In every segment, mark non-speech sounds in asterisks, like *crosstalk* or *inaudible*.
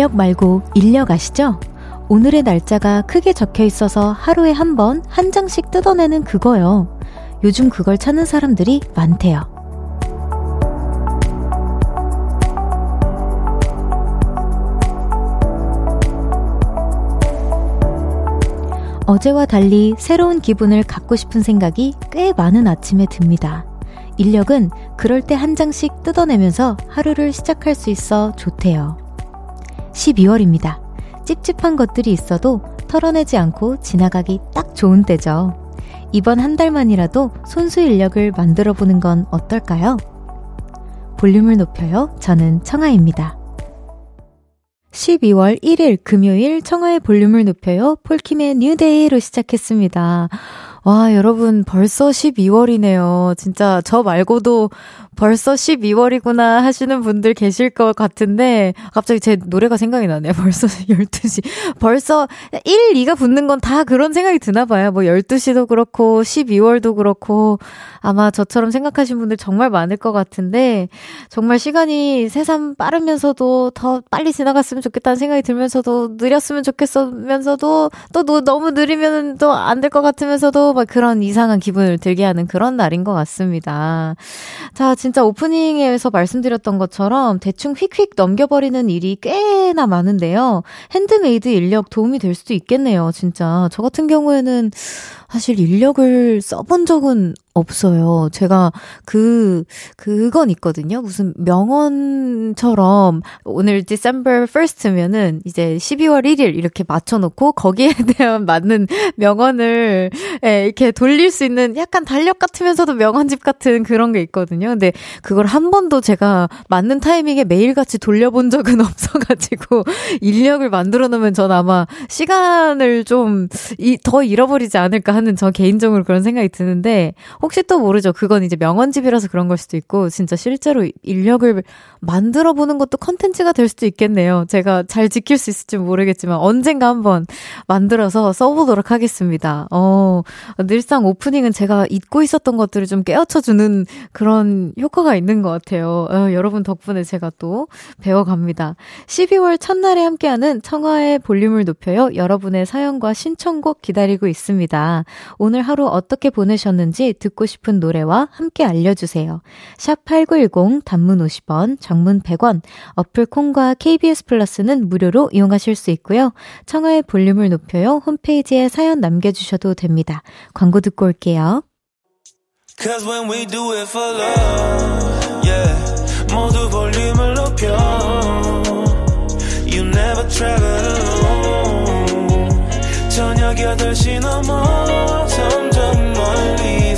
달력 말고 인력 아시죠? 오늘의 날짜가 크게 적혀 있어서 하루에 한 번, 한 장씩 뜯어내는 그거요. 요즘 그걸 찾는 사람들이 많대요. 어제와 달리 새로운 기분을 갖고 싶은 생각이 꽤 많은 아침에 듭니다. 인력은 그럴 때 한 장씩 뜯어내면서 하루를 시작할 수 있어 좋대요. 12월입니다. 찝찝한 것들이 있어도 털어내지 않고 지나가기 딱 좋은 때죠. 이번 한 달만이라도 손수 인력을 만들어 보는 건 어떨까요? 볼륨을 높여요. 저는 청아입니다. 12월 1일 금요일 청하의 볼륨을 높여요. 폴킴의 뉴데이로 시작했습니다. 와, 여러분 벌써 12월이네요. 진짜 저 말고도 벌써 12월이구나 하시는 분들 계실 것 같은데 갑자기 제 노래가 생각이 나네요. *laughs* 벌써 12시. 벌써 1, 2가 붙는 건 다 그런 생각이 드나 봐요. 뭐 12시도 그렇고 12월도 그렇고 아마 저처럼 생각하신 분들 정말 많을 것 같은데 정말 시간이 새삼 빠르면서도 더 빨리 지나갔으면 좋겠다는 생각이 들면서도 느렸으면 좋겠으면서도 또 너무 느리면 또 안 될 것 같으면서도 막 그런 이상한 기분을 들게 하는 그런 날인 것 같습니다. 자, 진짜 오프닝에서 말씀드렸던 것처럼 대충 휙휙 넘겨버리는 일이 꽤나 많은데요. 핸드메이드 일력 도움이 될 수도 있겠네요, 진짜. 저 같은 경우에는 사실 일력을 써본 적은 없어요. 제가 그, 그건 있거든요. 무슨 명언처럼 오늘 December 1st면은 이제 12월 1일 이렇게 맞춰 놓고 거기에 *laughs* 대한 맞는 명언을 예, 이렇게 돌릴 수 있는 약간 달력 같으면서도 명언집 같은 그런 게 있거든요. 근데 그걸 한 번도 제가 맞는 타이밍에 매일같이 돌려본 적은 *laughs* 없어 가지고 인력을 만들어 놓으면 전 아마 시간을 좀 더 잃어버리지 않을까 하는 저 개인적으로 그런 생각이 드는데 혹시 또 모르죠. 그건 이제 명언집이라서 그런 걸 수도 있고 진짜 실제로 인력을 만들어 보는 것도 컨텐츠가 될 수도 있겠네요. 제가 잘 지킬 수 있을지 모르겠지만 언젠가 한번 만들어서 써보도록 하겠습니다. 어, 늘상 오프닝은 제가 잊고 있었던 것들을 좀 깨우쳐 주는 그런 효과가 있는 것 같아요. 어, 여러분 덕분에 제가 또 배워갑니다. 12월 첫날에 함께하는 청하의 볼륨을 높여요. 여러분의 사연과 신청곡 기다리고 있습니다. 오늘 하루 어떻게 보내셨는지 듣고 싶은 노래와 함께 알려주세요. 샵 8910 단문 50원, 장문 100원, 어플 콩과 KBS 플러스는 무료로 이용하실 수 있고요. 청하의 볼륨을 높여요. 홈페이지에 사연 남겨주셔도 됩니다. 광고 듣고 올게요. Cause when we do it for love, yeah. 모두 볼륨을 높여. You never travel alone. 저녁 8시 넘어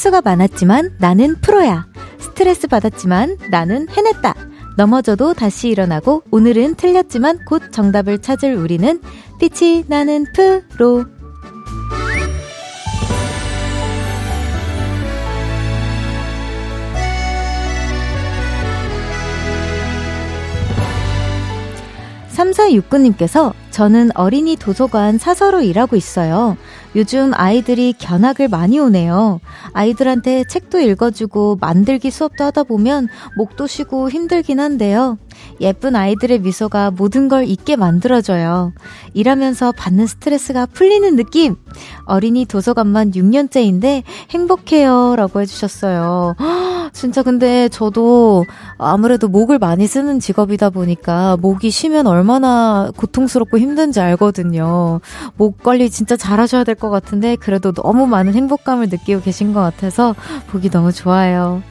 실수가 많았지만 나는 프로야. 스트레스 받았지만 나는 해냈다. 넘어져도 다시 일어나고 오늘은 틀렸지만 곧 정답을 찾을 우리는 빛이 나는 프로. 삼사육구님께서 저는 어린이 도서관 사서로 일하고 있어요. 요즘 아이들이 견학을 많이 오네요. 아이들한테 책도 읽어주고 만들기 수업도 하다 보면 목도 쉬고 힘들긴 한데요. 예쁜 아이들의 미소가 모든 걸 잊게 만들어줘요. 일하면서 받는 스트레스가 풀리는 느낌! 어린이 도서관만 6년째인데 행복해요. 라고 해주셨어요. 진짜 근데 저도 아무래도 목을 많이 쓰는 직업이다 보니까 목이 쉬면 얼마나 고통스럽고 힘든지 알거든요. 목 관리 진짜 잘하셔야 될 것 같은데 그래도 너무 많은 행복감을 느끼고 계신 것 같아서 보기 너무 좋아요.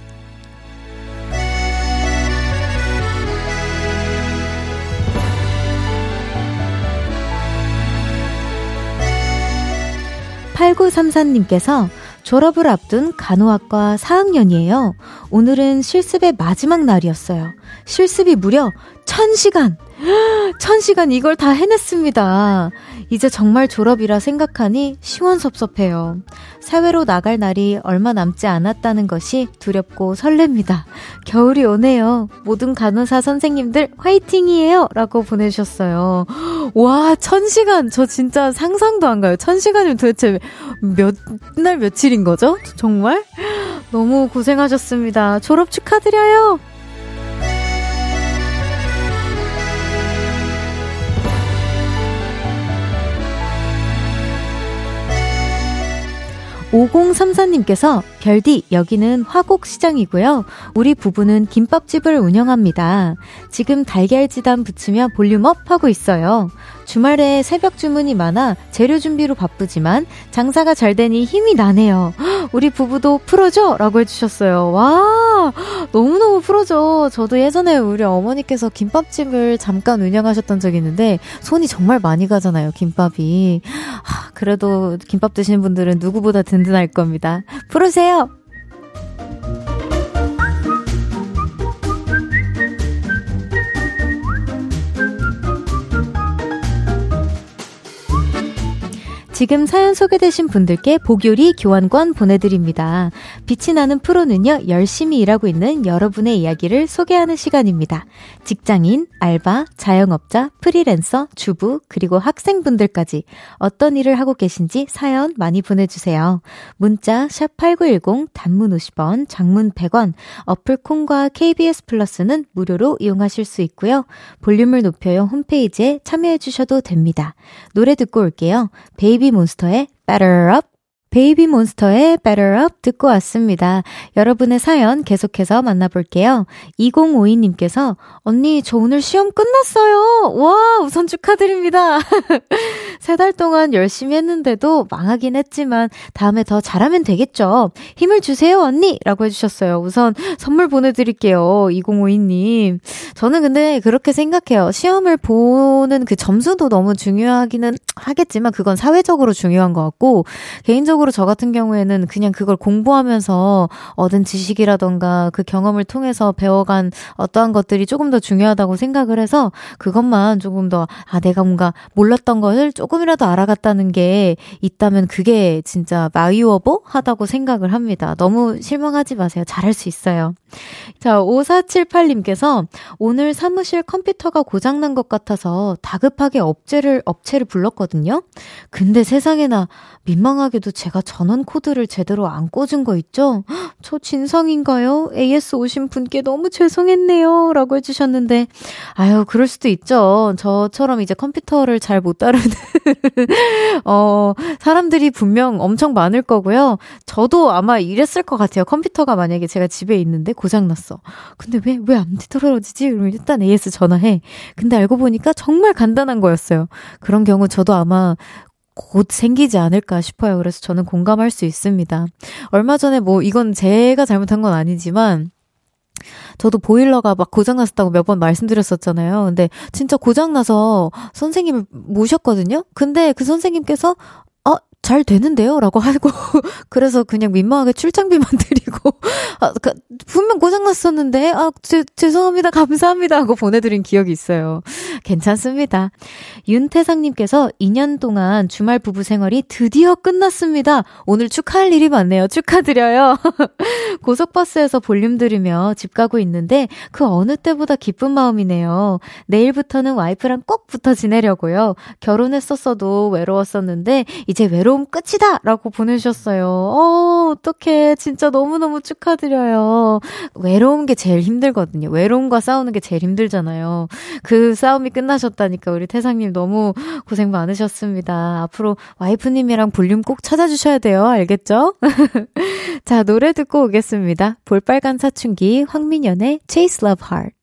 8934님께서 졸업을 앞둔 간호학과 4학년이에요. 오늘은 실습의 마지막 날이었어요. 실습이 무려 1000시간! *gasps* 1000시간 이걸 다 해냈습니다. 이제 정말 졸업이라 생각하니 시원섭섭해요. 사회로 나갈 날이 얼마 남지 않았다는 것이 두렵고 설렙니다. 겨울이 오네요. 모든 간호사 선생님들 화이팅이에요! 라고 보내주셨어요. *gasps* 와, 천 시간! 저 진짜 상상도 안 가요. 천 시간이면 도대체 몇 날 며칠인 거죠? 정말? *gasps* 너무 고생하셨습니다. 졸업 축하드려요! 5034님께서 별디 여기는 화곡시장이고요. 우리 부부는 김밥집을 운영합니다. 지금 달걀지단 붙이며 볼륨업 하고 있어요. 주말에 새벽 주문이 많아 재료 준비로 바쁘지만 장사가 잘 되니 힘이 나네요. *gasps* 우리 부부도 풀어줘! 라고 해주셨어요. 와, 너무너무 풀어줘. 저도 예전에 우리 어머니께서 김밥집을 잠깐 운영하셨던 적이 있는데 손이 정말 많이 가잖아요, 김밥이. 그래도 김밥 드시는 분들은 누구보다 든든할 겁니다. 풀으세요! 해주세요. 지금 사연 소개되신 분들께복요리교환권 보내드립니다 빛이 나는 프로는요, 열심히 일하고 있는 여러분의 이야기를 소개하는 시간입니다. 직장인, 알바, 자영업자, 프리랜서, 주부, 그리고 학생분들까지 어떤 일을 하고 계신지 사연 많이 보내주세요. 문자, 샵8910, 단문 50원, 장문 100원, 어플 콩과 KBS 플러스는 무료로 이용하실 수 있고요. 볼륨을 높여요 홈페이지에 참여해주셔도 됩니다. 노래 듣고 올게요. 베이비 몬스터의 Batter Up 베이비 몬스터의 Batter Up 듣고 왔습니다. 여러분의 사연 계속해서 만나볼게요. 2052님께서 언니 저 오늘 시험 끝났어요. 와 우선 축하드립니다. *laughs* 세 달 동안 열심히 했는데도 망하긴 했지만 다음에 더 잘하면 되겠죠. 힘을 주세요 언니 라고 해주셨어요. 우선 선물 보내드릴게요. 2052님. 저는 근데 그렇게 생각해요. 시험을 보는 그 점수도 너무 중요하기는 하겠지만 그건 사회적으로 중요한 것 같고 개인적으로 저 같은 경우에는 그냥 그걸 공부하면서 얻은 지식이라던가 그 경험을 통해서 배워간 어떠한 것들이 조금 더 중요하다고 생각을 해서 그것만 조금 더, 아, 내가 뭔가 몰랐던 것을 조금이라도 알아갔다는 게 있다면 그게 진짜 마이워보 하다고 생각을 합니다. 너무 실망하지 마세요. 잘할 수 있어요. 자, 5478님께서 오늘 사무실 컴퓨터가 고장난 것 같아서 다급하게 업체를, 업체를 불렀거든요. 근데 세상에나 민망하게도 제가 전원 코드를 제대로 안 꽂은 거 있죠? *gasps* 저 진상인가요? AS 오신 분께 너무 죄송했네요. 라고 해주셨는데, 아유, 그럴 수도 있죠. 저처럼 이제 컴퓨터를 잘 못 다루는, *laughs* 어, 사람들이 분명 엄청 많을 거고요. 저도 아마 이랬을 것 같아요. 컴퓨터가 만약에 제가 집에 있는데 고장났어. 근데 왜, 왜안 되돌아오지? 그러면 일단 AS 전화해. 근데 알고 보니까 정말 간단한 거였어요. 그런 경우 저도 아마 곧 생기지 않을까 싶어요. 그래서 저는 공감할 수 있습니다. 얼마 전에 뭐 이건 제가 잘못한 건 아니지만 저도 보일러가 막 고장났었다고 몇 번 말씀드렸었잖아요. 근데 진짜 고장나서 선생님을 모셨거든요? 근데 그 선생님께서 잘 되는데요? 라고 하고, *laughs* 그래서 그냥 민망하게 출장비만 *laughs* 드리고, 아, 그, 분명 고장났었는데, 아, 제, 죄송합니다. 감사합니다. 하고 보내드린 기억이 있어요. 괜찮습니다. 윤태상님께서 2년 동안 주말 부부 생활이 드디어 끝났습니다. 오늘 축하할 일이 많네요. 축하드려요. *laughs* 고속버스에서 볼륨 들으며 집 가고 있는데, 그 어느 때보다 기쁜 마음이네요. 내일부터는 와이프랑 꼭 붙어 지내려고요. 결혼했었어도 외로웠었는데, 이제 외로 외로움 끝이다! 라고 보내주셨어요. 어, 어떡해. 진짜 너무너무 축하드려요. 외로운 게 제일 힘들거든요. 외로움과 싸우는 게 제일 힘들잖아요. 그 싸움이 끝나셨다니까 우리 태상님 너무 고생 많으셨습니다. 앞으로 와이프님이랑 볼륨 꼭 찾아주셔야 돼요. 알겠죠? *laughs* 자, 노래 듣고 오겠습니다. 볼빨간 사춘기 황민연의 Chase Love Heart.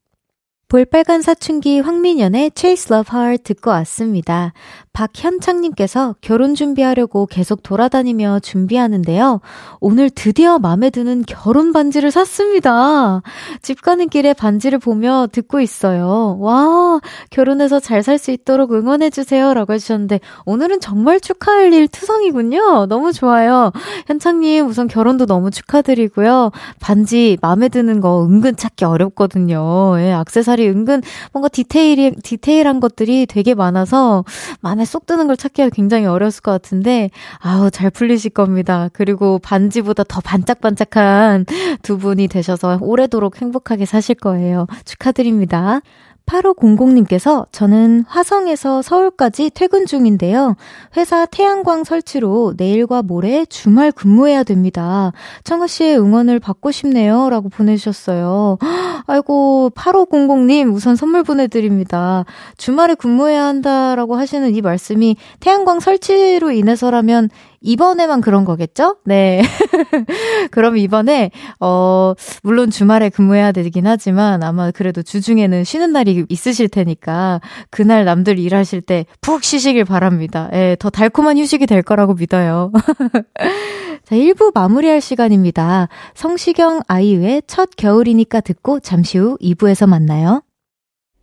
볼빨간 사춘기 황민연의 Chase Love Heart 듣고 왔습니다. 박현창님께서 결혼 준비하려고 계속 돌아다니며 준비하는데요. 오늘 드디어 마음에 드는 결혼 반지를 샀습니다. 집 가는 길에 반지를 보며 듣고 있어요. 와, 결혼해서 잘 살 수 있도록 응원해주세요. 라고 해주셨는데, 오늘은 정말 축하할 일 투성이군요. 너무 좋아요. 현창님, 우선 결혼도 너무 축하드리고요. 반지 마음에 드는 거 은근 찾기 어렵거든요. 예, 악세사리 은근 뭔가 디테일이, 디테일한 것들이 되게 많아서 마음에 쏙 드는 걸 찾기가 굉장히 어려웠을 것 같은데, 아우, 잘 풀리실 겁니다. 그리고 반지보다 더 반짝반짝한 두 분이 되셔서 오래도록 행복하게 사실 거예요. 축하드립니다. 8500님께서 저는 화성에서 서울까지 퇴근 중인데요. 회사 태양광 설치로 내일과 모레 주말 근무해야 됩니다. 청아 씨의 응원을 받고 싶네요. 라고 보내주셨어요. *gasps* 아이고, 8500님 우선 선물 보내드립니다. 주말에 근무해야 한다라고 하시는 이 말씀이 태양광 설치로 인해서라면 이번에만 그런 거겠죠? 네. *laughs* 그럼 이번에, 어, 물론 주말에 근무해야 되긴 하지만 아마 그래도 주중에는 쉬는 날이 있으실 테니까 그날 남들 일하실 때 푹 쉬시길 바랍니다. 예, 더 달콤한 휴식이 될 거라고 믿어요. *laughs* 자, 1부 마무리할 시간입니다. 성시경 아이유의 첫 겨울이니까 듣고 잠시 후 2부에서 만나요.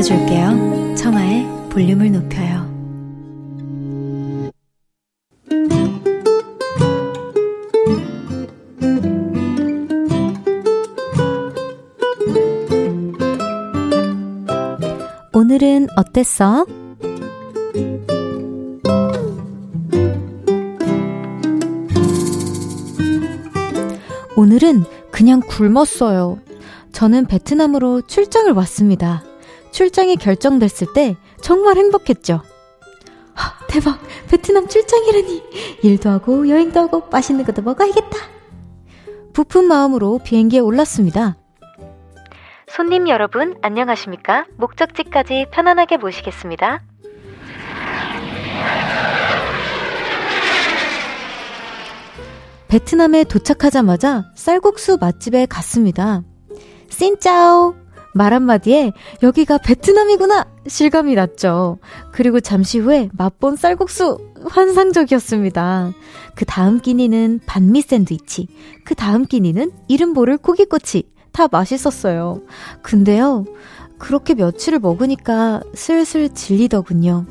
높여줄게요. 청하의 볼륨을 높여요. 오늘은 어땠어? 오늘은 그냥 굶었어요. 저는 베트남으로 출장을 왔습니다. 출장이 결정됐을 때 정말 행복했죠. 하, 대박! 베트남 출장이라니! 일도 하고 여행도 하고 맛있는 것도 먹어야겠다! 부푼 마음으로 비행기에 올랐습니다. 손님 여러분, 안녕하십니까? 목적지까지 편안하게 모시겠습니다. 베트남에 도착하자마자 쌀국수 맛집에 갔습니다. 씬짜오! 말 한마디에 여기가 베트남이구나 실감이 났죠. 그리고 잠시 후에 맛본 쌀국수 환상적이었습니다. 그 다음 끼니는 반미 샌드위치, 그 다음 끼니는 이름 모를 고기꼬치 다 맛있었어요. 근데요, 그렇게 며칠을 먹으니까 슬슬 질리더군요.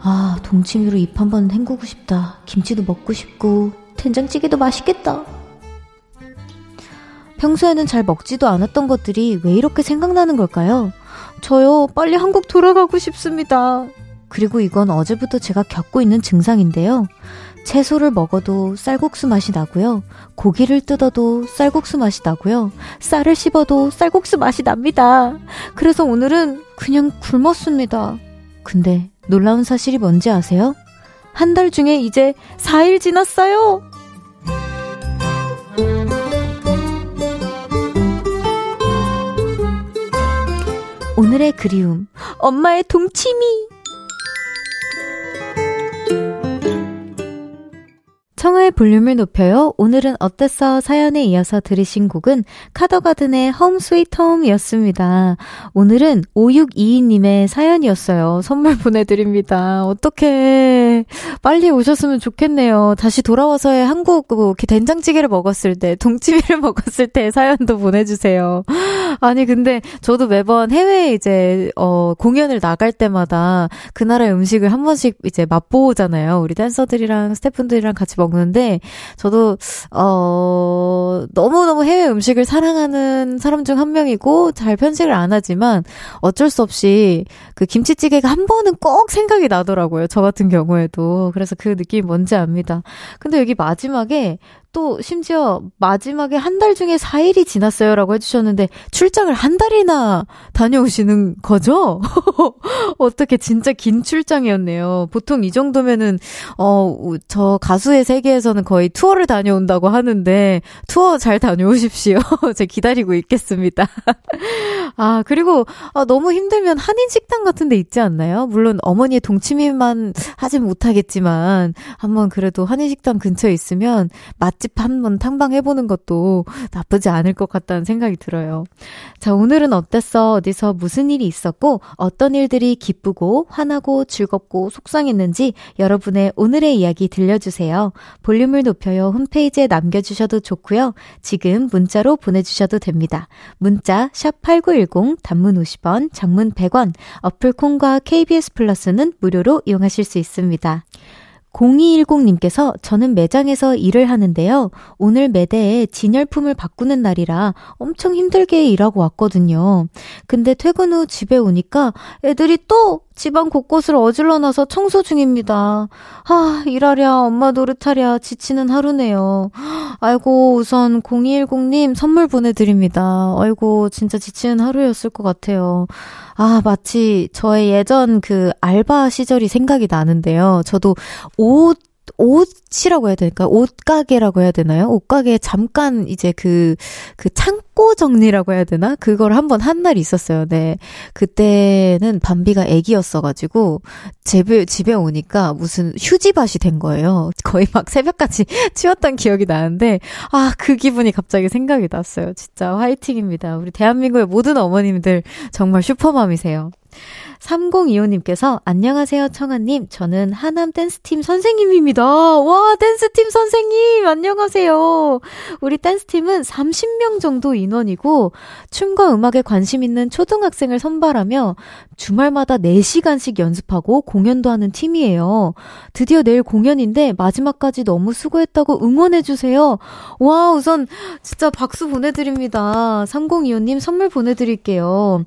아, 동치미로 입 한번 헹구고 싶다. 김치도 먹고 싶고, 된장찌개도 맛있겠다. 평소에는 잘 먹지도 않았던 것들이 왜 이렇게 생각나는 걸까요? 저요, 빨리 한국 돌아가고 싶습니다. 그리고 이건 어제부터 제가 겪고 있는 증상인데요. 채소를 먹어도 쌀국수 맛이 나고요. 고기를 뜯어도 쌀국수 맛이 나고요. 쌀을 씹어도 쌀국수 맛이 납니다. 그래서 오늘은 그냥 굶었습니다. 근데 놀라운 사실이 뭔지 아세요? 한 달 중에 이제 4일 지났어요! 오늘의 그리움. 엄마의 동치미. 청하의 볼륨을 높여요. 오늘은 어땠어? 사연에 이어서 들으신 곡은 카더가든의 홈 스위트 홈이었습니다. 오늘은 5622님의 사연이었어요. 선물 *laughs* 보내드립니다. 어떻게 빨리 오셨으면 좋겠네요. 다시 돌아와서의 한국 뭐 이렇게 된장찌개를 먹었을 때, 동치미를 *laughs* 먹었을 때 사연도 보내주세요. 아니 근데 저도 매번 해외에 이제 어 공연을 나갈 때마다 그 나라의 음식을 한 번씩 이제 맛보잖아요. 우리 댄서들이랑 스태프분들이랑 같이 먹 먹는데 저도 어 너무너무 해외 음식을 사랑하는 사람 중 한 명이고 잘 편식을 안 하지만 어쩔 수 없이 그 김치찌개가 한 번은 꼭 생각이 나더라고요. 저 같은 경우에도. 그래서 그 느낌이 뭔지 압니다. 근데 여기 마지막에 또 심지어 마지막에 한 달 중에 4일이 지났어요 라고 해주셨는데 출장을 한 달이나 다녀오시는 거죠? *laughs* 어떻게 진짜 긴 출장이었네요. 보통 이 정도면은, 어, 저 가수의 세계에서는 거의 투어를 다녀온다고 하는데 투어 잘 다녀오십시오. *laughs* 제가 기다리고 있겠습니다. *laughs* 아, 그리고 아, 너무 힘들면 한인 식당 같은 데 있지 않나요? 물론 어머니의 동치미만 하진 못하겠지만 한번 그래도 한인 식당 근처에 있으면 맛집 한번 탐방해보는 것도 나쁘지 않을 것 같다는 생각이 들어요. 자, 오늘은 어땠어? 어디서 무슨 일이 있었고 어떤 일들이 기쁘고 화나고 즐겁고 속상했는지 여러분의 오늘의 이야기 들려주세요. 볼륨을 높여요 홈페이지에 남겨주셔도 좋고요. 지금 문자로 보내주셔도 됩니다. 문자 샵8910 샵8910 단문 50원, 장문 100원, 어플 콩과 KBS 플러스는 무료로 이용하실 수 있습니다. 0210님께서 저는 매장에서 일을 하는데요. 오늘 매대에 진열품을 바꾸는 날이라 엄청 힘들게 일하고 왔거든요. 근데 퇴근 후 집에 오니까 애들이 또 집안 곳곳을 어질러 놔서 청소 중입니다. 아, 일하랴, 엄마 노릇하랴, 지치는 하루네요. 아이고, 우선 0210님 선물 보내드립니다. 아이고, 진짜 지치는 하루였을 것 같아요. 아, 마치 저의 예전 그 알바 시절이 생각이 나는데요. 저도 옷 옷이라고 해야 될까? 옷가게라고 해야 되나요? 옷가게 잠깐 이제 그, 그 창고 정리라고 해야 되나? 그걸 한번 한 날이 있었어요. 네. 그때는 밤비가 애기였어가지고, 집에, 집에 오니까 무슨 휴지밭이 된 거예요. 거의 막 새벽까지 *laughs* 치웠던 기억이 나는데, 아, 그 기분이 갑자기 생각이 났어요. 진짜 화이팅입니다. 우리 대한민국의 모든 어머님들 정말 슈퍼맘이세요. 3025님께서 안녕하세요 청아님 저는 하남 댄스팀 선생님입니다. 와 댄스팀 선생님 안녕하세요. 우리 댄스팀은 30명 정도 인원이고 춤과 음악에 관심 있는 초등학생을 선발하며 주말마다 4시간씩 연습하고 공연도 하는 팀이에요. 드디어 내일 공연인데 마지막까지 너무 수고했다고 응원해주세요. 와, 우선 진짜 박수 보내드립니다. 3025님 선물 보내드릴게요.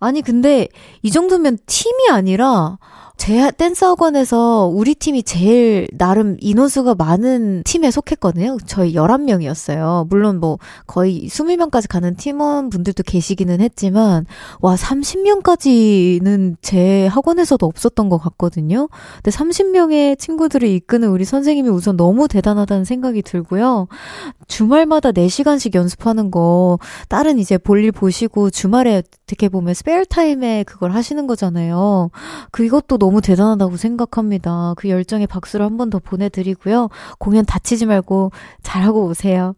아니, 근데 이 정도면 팀이 아니라 제 댄스 학원에서 우리 팀이 제일 나름 인원수가 많은 팀에 속했거든요. 저희 11명이었어요. 물론 뭐 거의 20명까지 가는 팀원분들도 계시기는 했지만 와 30명까지는 제 학원에서도 없었던 것 같거든요. 근데 30명의 친구들을 이끄는 우리 선생님이 우선 너무 대단하다는 생각이 들고요. 주말마다 4시간씩 연습하는 거 다른 이제 볼일 보시고 주말에 어떻게 보면 스페어 타임에 그걸 하시는 거잖아요. 그것도 너무 너무 대단하다고 생각합니다. 그 열정에 박수를 한 번 더 보내드리고요. 공연 다치지 말고 잘하고 오세요.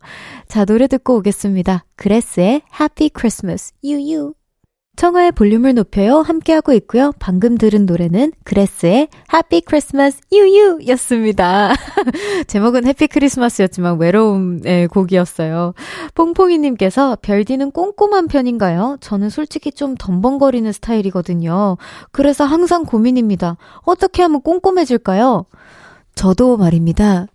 자, 노래 듣고 오겠습니다. 그레스의 Happy Christmas, You. 청하의 볼륨을 높여요. 함께하고 있고요. 방금 들은 노래는 그레스의 Happy Christmas You You 였습니다. *laughs* 제목은 해피 크리스마스였지만 외로움의 곡이었어요. 뽕뽕이님께서 별디는 꼼꼼한 편인가요? 저는 솔직히 좀 덤벙거리는 스타일이거든요. 그래서 항상 고민입니다. 어떻게 하면 꼼꼼해질까요? 저도 말입니다.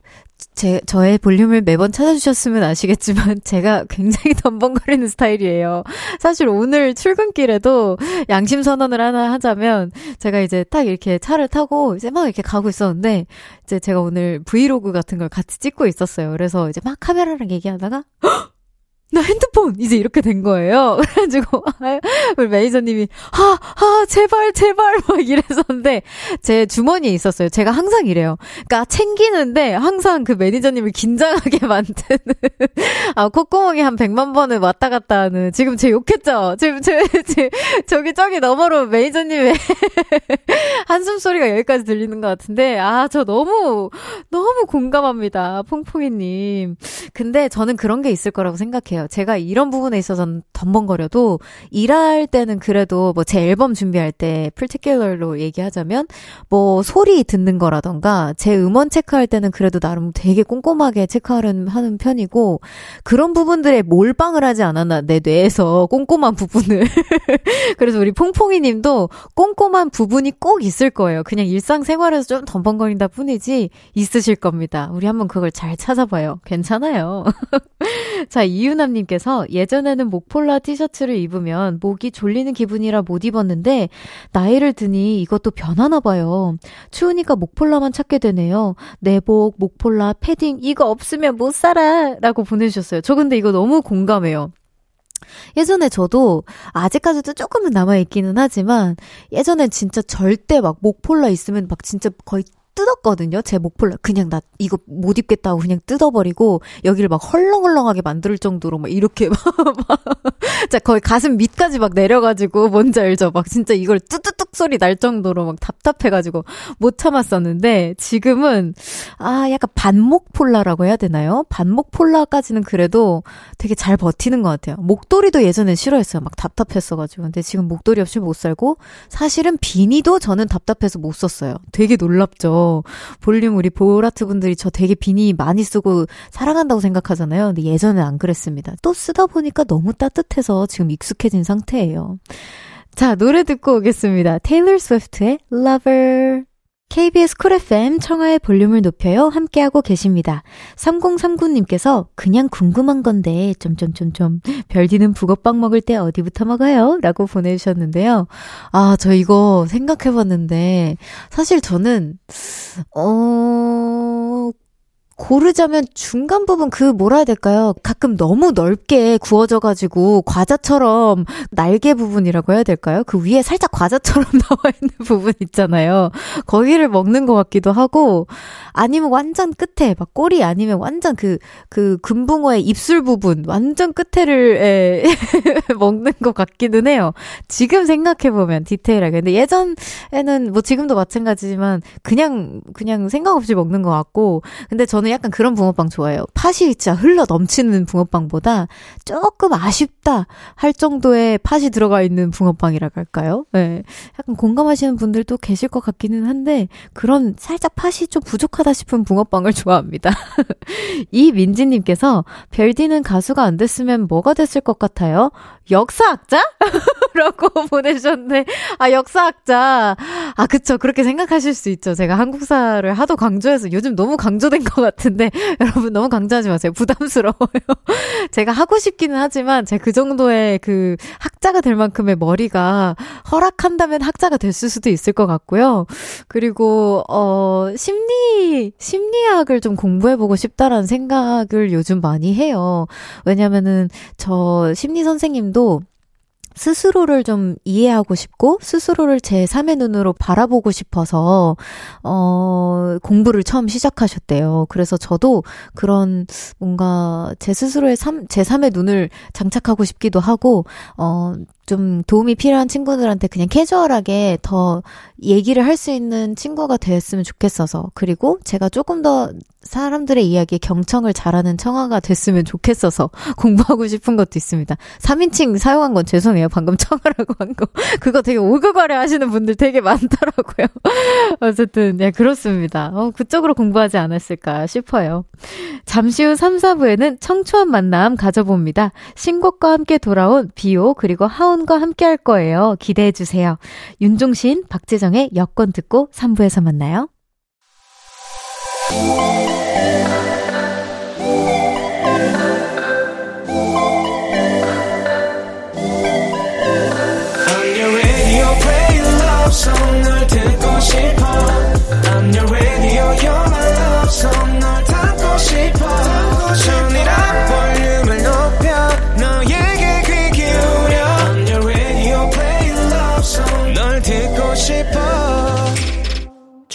제, 저의 볼륨을 매번 찾아주셨으면 아시겠지만, *laughs* 제가 굉장히 덤벙거리는 스타일이에요. 사실 오늘 출근길에도 양심 선언을 하나 하자면, 제가 이제 딱 이렇게 차를 타고, 이제 막 이렇게 가고 있었는데, 이제 제가 오늘 브이로그 같은 걸 같이 찍고 있었어요. 그래서 이제 막 카메라랑 얘기하다가, *gasps* 헉! 나 핸드폰 이제 이렇게 된 거예요. *laughs* 그래가지고 우리 매니저님이 하하 아, 제발 제발 *laughs* 막 이랬었는데 제 주머니에 있었어요. 제가 항상 이래요. 그러니까 챙기는데 항상 그 매니저님을 긴장하게 *laughs* 만드는 아 콧구멍이 한 100만 번을 왔다 갔다 하는 지금 제 욕했죠. 지금 제, 제 저기 저기 너머로 매니저님의 한숨 소리가 여기까지 들리는 것 같은데 아 저 너무 너무 공감합니다. 퐁퐁이님. 근데 저는 그런 게 있을 거라고 생각해요. 같아요. 제가 이런 부분에 있어서는 덤벙거려도 일할 때는 그래도 뭐 제 앨범 준비할 때 풀티큘러로 얘기하자면 뭐 소리 듣는 거라던가 제 음원 체크할 때는 그래도 나름 되게 꼼꼼하게 체크하는 하는 편이고 그런 부분들에 몰빵을 하지 않았나 내 뇌에서 꼼꼼한 부분을 *laughs* 그래서 우리 퐁퐁이 님도 꼼꼼한 부분이 꼭 있을 거예요. 그냥 일상생활에서 좀 덤벙거린다 뿐이지 있으실 겁니다. 우리 한번 그걸 잘 찾아봐요. 괜찮아요. *laughs* *laughs* 자, 이유남님께서 예전에는 목폴라 티셔츠를 입으면 목이 졸리는 기분이라 못 입었는데, 나이를 드니 이것도 변하나 봐요. 추우니까 목폴라만 찾게 되네요. 내복, 목폴라, 패딩, 이거 없으면 못 살아! 라고 보내주셨어요. 저 근데 이거 너무 공감해요. 예전에 저도 아직까지도 조금은 남아있기는 하지만 예전엔 진짜 절대 막 목폴라 있으면 막 진짜 거의 뜯었거든요. 제 목폴라. 그냥 나 이거 못 입겠다고 그냥 뜯어버리고 여기를 막 헐렁헐렁하게 만들 정도로 막 이렇게 *laughs* 막, 자, 거의 가슴 밑까지 막 내려가지고 뭔지 알죠? 막 진짜 이걸 뚜뚜뚝 소리 날 정도로 막 답답해가지고 못 참았었는데 지금은 아, 약간 반목 폴라라고 해야 되나요? 반목 폴라까지는 그래도 되게 잘 버티는 것 같아요. 목도리도 예전엔 싫어했어요. 막 답답했어가지고. 근데 지금 목도리 없이 못 살고 사실은 비니도 저는 답답해서 못 썼어요. 되게 놀랍죠? 볼륨 우리 보라트 분들이 저 되게 비니 많이 쓰고 사랑한다고 생각하잖아요. 근데 예전엔 안 그랬습니다. 또 쓰다 보니까 너무 따뜻해서 지금 익숙해진 상태예요. 자, 노래 듣고 오겠습니다. 테일러 스위프트의 Lover. KBS 쿨 FM 청하의 볼륨을 높여요. 함께하고 계십니다. 3039님께서 그냥 궁금한 건데, 점점점점, 별디는 붕어빵 먹을 때 어디부터 먹어요? 라고 보내주셨는데요. 아, 저 이거 생각해봤는데, 사실 저는, 어, 고르자면 중간 부분 그 뭐라 해야 될까요? 가끔 너무 넓게 구워져가지고 과자처럼 날개 부분이라고 해야 될까요? 그 위에 살짝 과자처럼 *laughs* 나와 있는 부분 있잖아요. 거기를 먹는 것 같기도 하고 아니면 완전 끝에 막 꼬리 아니면 완전 그, 그 금붕어의 입술 부분 완전 끝에를 에, *laughs* 먹는 것 같기는 해요. 지금 생각해 보면 디테일하게. 근데 예전에는 뭐 지금도 마찬가지지만 그냥, 그냥 생각 없이 먹는 것 같고 근데 저는 저는 약간 그런 붕어빵 좋아해요. 팥이 진짜 흘러 넘치는 붕어빵보다 조금 아쉽다 할 정도의 팥이 들어가 있는 붕어빵이라 할까요? 네. 약간 공감하시는 분들도 계실 것 같기는 한데 그런 살짝 팥이 좀 부족하다 싶은 붕어빵을 *laughs* 좋아합니다. *laughs* 이 민지님께서 별디는 가수가 안 됐으면 뭐가 됐을 것 같아요? 역사학자? *laughs* 라고 보내주셨는데, 아, 역사학자. 아, 그쵸. 그렇게 생각하실 수 있죠. 제가 한국사를 하도 강조해서 요즘 너무 강조된 것 같은데, *laughs* 여러분 너무 강조하지 마세요. 부담스러워요. *laughs* 제가 하고 싶기는 하지만, 제가 그 정도의 그 학자가 될 만큼의 머리가 허락한다면 학자가 됐을 수도 있을 것 같고요. 그리고, 어, 심리, 심리학을 좀 공부해 보고 싶다라는 생각을 요즘 많이 해요. 왜냐면은, 저 심리 선생님도 스스로를 좀 이해하고 싶고 스스로를 제 3의 눈으로 바라보고 싶어서 어 공부를 처음 시작하셨대요. 그래서 저도 그런 뭔가 제 스스로의 3, 제 3의 눈을 장착하고 싶기도 하고 어 좀 도움이 필요한 친구들한테 그냥 캐주얼하게 더 얘기를 할 수 있는 친구가 됐으면 좋겠어서 그리고 제가 조금 더 사람들의 이야기에 경청을 잘하는 청아가 됐으면 좋겠어서 *laughs* 공부하고 싶은 것도 있습니다. 3인칭 사용한 건 죄송해요. 방금 청아라고 한 거. *laughs* 그거 되게 오그거려 하시는 분들 되게 많더라고요. *laughs* 어쨌든, 네, 그렇습니다. 어, 그쪽으로 공부하지 않았을까 싶어요. 잠시 후 3, 4부에는 청초한 만남 가져봅니다. 신곡과 함께 돌아온 비오 그리고 하운 과 함께 할 거예요. 기대해 주세요. 윤종신, 박재정의 여권 듣고 3부에서 만나요.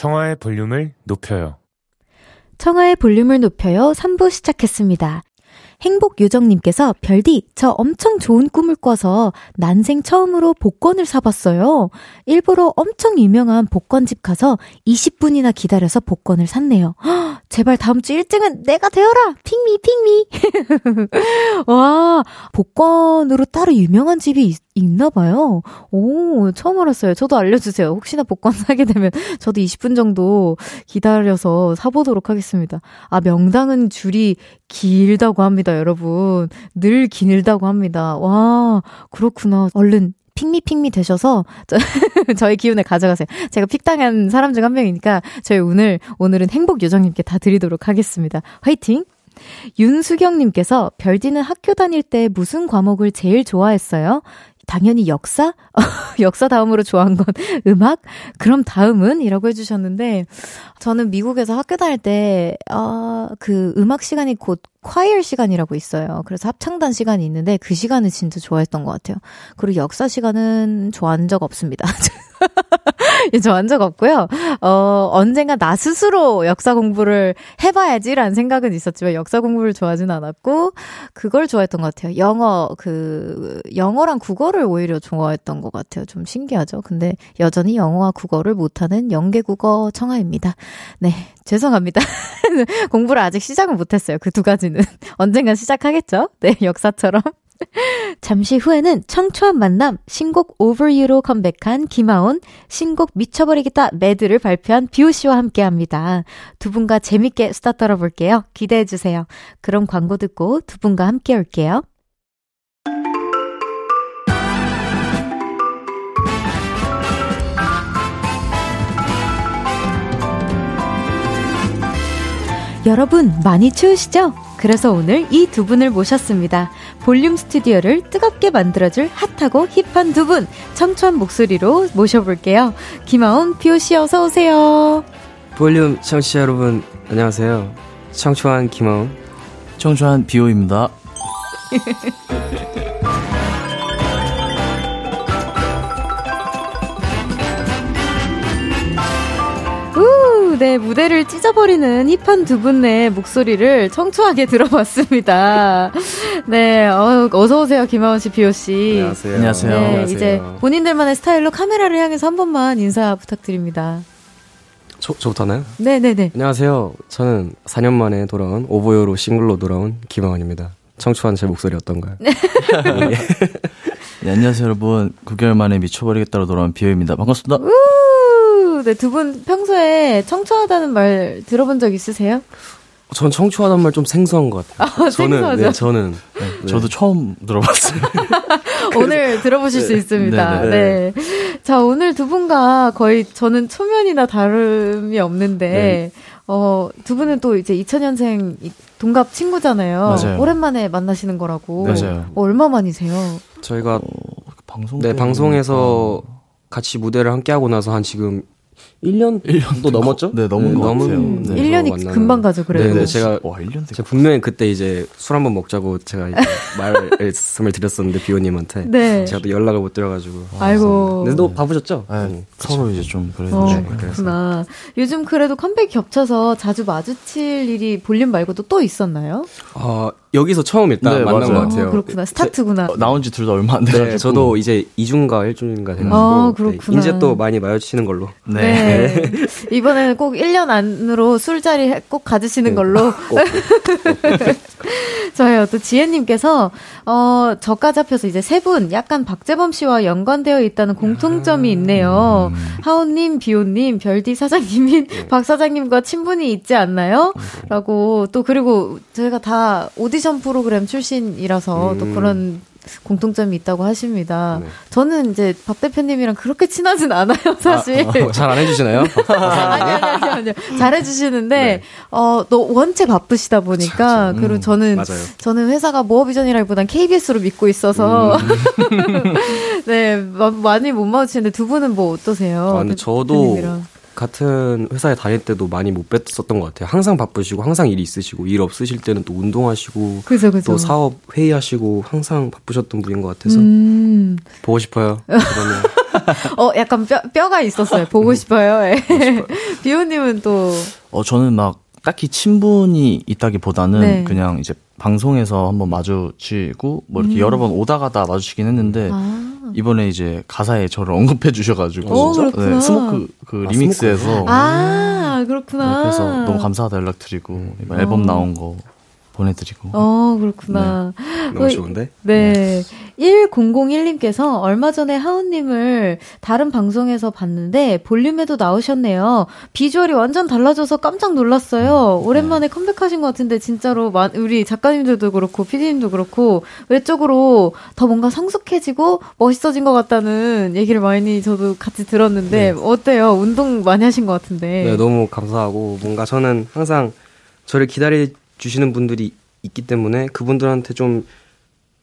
청하의 볼륨을 높여요 청하의 볼륨을 높여요 3부 시작했습니다 행복요정님께서 별디, 저 엄청 좋은 꿈을 꿔서 난생 처음으로 복권을 사봤어요. 일부러 엄청 유명한 복권집 가서 20분이나 기다려서 복권을 샀네요. 허, 제발 다음 주 1등은 내가 되어라! 핑미, 핑미! *laughs* 와, 복권으로 따로 유명한 집이 있, 있나 봐요. 오, 처음 알았어요. 저도 알려주세요. 혹시나 복권 사게 되면 저도 20분 정도 기다려서 사보도록 하겠습니다. 아, 명당은 줄이 길다고 합니다, 여러분. 늘 길다고 합니다. 와, 그렇구나. 얼른 핑미 핑미 되셔서 저, *laughs* 저희 기운을 가져가세요. 제가 픽당한 사람 중 한 명이니까 저희 오늘 오늘은 행복 요정님께 다 드리도록 하겠습니다. 화이팅! 윤수경님께서 별디는 학교 다닐 때 무슨 과목을 제일 좋아했어요? 당연히 역사? *laughs* 역사 다음으로 좋아한 건 음악? 그럼 다음은? 이라고 해주셨는데, 저는 미국에서 학교 다닐 때, 어, 그 음악 시간이 곧 콰이어 시간이라고 있어요. 그래서 합창단 시간이 있는데 그 시간을 진짜 좋아했던 것 같아요. 그리고 역사 시간은 좋아한 적 없습니다. *laughs* 좋아한 적 없고요. 어, 언젠가 나 스스로 역사 공부를 해봐야지라는 생각은 있었지만 역사 공부를 좋아하진 않았고 그걸 좋아했던 것 같아요. 영어 그 영어랑 국어를 오히려 좋아했던 것 같아요. 좀 신기하죠. 근데 여전히 영어와 국어를 못하는 영계국어 청아입니다. 네, 죄송합니다. *laughs* 공부를 아직 시작은 못했어요. 그 두 가지는. *laughs* 언젠간 시작하겠죠? 네, 역사처럼. *laughs* 잠시 후에는 청초한 만남, 신곡 Over You로 컴백한 김하온, 신곡 미쳐버리겠다 매드를 발표한 비오 씨와 함께 합니다. 두 분과 재밌게 수다 떨어볼게요. 기대해 주세요. 그럼 광고 듣고 두 분과 함께 올게요. 여러분 많이 추우시죠? 그래서 오늘 이 두 분을 모셨습니다. 볼륨 스튜디오를 뜨겁게 만들어줄 핫하고 힙한 두 분, 청초한 목소리로 모셔볼게요. 김아온, 비오씨 어서 오세요. 볼륨 청취자 여러분, 안녕하세요. 청초한 김아온. 청초한 비오입니다. *laughs* 네, 무대를 찢어버리는 힙한 두 분의 목소리를 청초하게 *laughs* 들어봤습니다. 네, 어, 어서오세요, 김하원 씨, 비오 씨. 안녕하세요. 안녕하세요. 네, 안녕하세요. 이제 본인들만의 스타일로 카메라를 향해서 한 번만 인사 부탁드립니다. 저, 저부터 하나요? 네네네. 안녕하세요. 저는 4년 만에 돌아온 오보요로 싱글로 돌아온 김아원입니다. 청초한 제 목소리 어떤가요? *laughs* 네, 안녕하세요, 여러분. 9개월 만에 미쳐버리겠다로 돌아온 비오입니다. 반갑습니다. 우! 네, 두 분 평소에 청초하다는 말 들어본 적 있으세요? 전 청초하단 말좀 생소한 것 같아요. 아, 저는, 생소하죠? 네, 저는. 네. 저도 처음 들어봤어요. *laughs* 오늘 들어보실 수 있습니다. 네, 네. 자, 오늘 두 분과 거의 저는 초면이나 다름이 없는데, 네. 어, 두 분은 또 이제 2000년생 동갑 친구잖아요. 맞아요. 오랜만에 만나시는 거라고. 맞아요. 어, 얼마 만이세요? 저희가 방송 네, 때 방송에서 같이 무대를 함께 하고 나서 한 지금 1년? 1년 또 넘었죠? 네, 넘은 것 같아요. 음, 네. 1년이 만나는. 금방 가죠, 그래도. 네, 네, 제가 와, 1년 됐 제가 분명히 그때 이제 술 한번 먹자고 제가 이제 *laughs* 말씀을 드렸었는데 비오님한테 네. 제가 또 연락을 못 드려가지고 아이고. 근데 너 바쁘셨죠? 네, 응. 서로 이제 좀 그래도 어, 네, 그렇구나. 요즘 그래도 컴백 겹쳐서 자주 마주칠 일이 볼륨 말고도 또 있었나요? 아 여기서 처음 일단 네, 만난 맞아요. 것 같아요. 어, 그렇구나. 스타트구나. 어, 나온 지 둘 다 얼마 안 돼가지고. 네, 저도 이제 2주인가 1주인가 돼가지고 아, 그렇구나. 네, 이제 또 많이 마주치는 걸로. 네. 네. *laughs* 이번에는 꼭 1년 안으로 술자리 꼭 가지시는 네. 걸로. 꼭. *laughs* 저요, 또 지혜님께서, 어, 저까지 합해서 이제 세 분, 약간 박재범 씨와 연관되어 있다는 공통점이 있네요. 음. 하온님, 비오님, 별디 사장님인 네. 박 사장님과 친분이 있지 않나요? 라고, 또 그리고 저희가 다 오디션 프로그램 출신이라서 또 음. 그런 공통점이 있다고 하십니다. 네. 저는 이제 박 대표님이랑 그렇게 친하진 않아요, 사실. 어, 잘안 해주시나요? *laughs* 아니, 아니, 아니, 아니요. 잘 해주시는데, 네. 어, 너 원체 바쁘시다 보니까, 그쵸. 그리고 음, 저는, 맞아요. 저는 회사가 모어비전이라기보단 KBS로 믿고 있어서, 음. *laughs* 네, 마- 많이 못 마주치는데 두 분은 뭐 어떠세요? 아, 근데 대- 저도 대표님이랑. 같은 회사에 다닐 때도 많이 못 뵀었던 것 같아요. 항상 바쁘시고 항상 일이 있으시고 일 없으실 때는 또 운동하시고 그죠, 그죠. 또 사업 회의하시고 항상 바쁘셨던 분인 것 같아서 음, 보고 싶어요. 그러면 *laughs* 어, 약간 뼈, 뼈가 있었어요. 보고 싶어요. 예. *laughs* 비오님은 또, 어, 저는 막 딱히 친분이 있다기보다는 네. 그냥 이제 방송에서 한번 마주치고 뭐 이렇게 음. 여러 번 오다 가다 마주치긴 했는데 아, 이번에 이제 가사에 저를 언급해 주셔가지고 오, 그렇구나. Smoke 그 아, 리믹스에서 아, 네, 그렇구나. 그래서 너무 감사하다 연락드리고 이번 앨범 어. 나온 거 보내드리고 어, 그렇구나. 너무 어, 좋은데? 네. 1001님께서 얼마 전에 하우님을 다른 방송에서 봤는데 볼륨에도 나오셨네요. 비주얼이 완전 달라져서 깜짝 놀랐어요. 오랜만에 컴백하신 것 같은데 진짜로 마- 우리 작가님들도 그렇고 PD님도 그렇고 외적으로 더 뭔가 성숙해지고 멋있어진 것 같다는 얘기를 많이 저도 같이 들었는데 어때요? 운동 많이 하신 것 같은데. 네, 너무 감사하고 뭔가 저는 항상 저를 기다려 주시는 분들이 있기 때문에 그분들한테 좀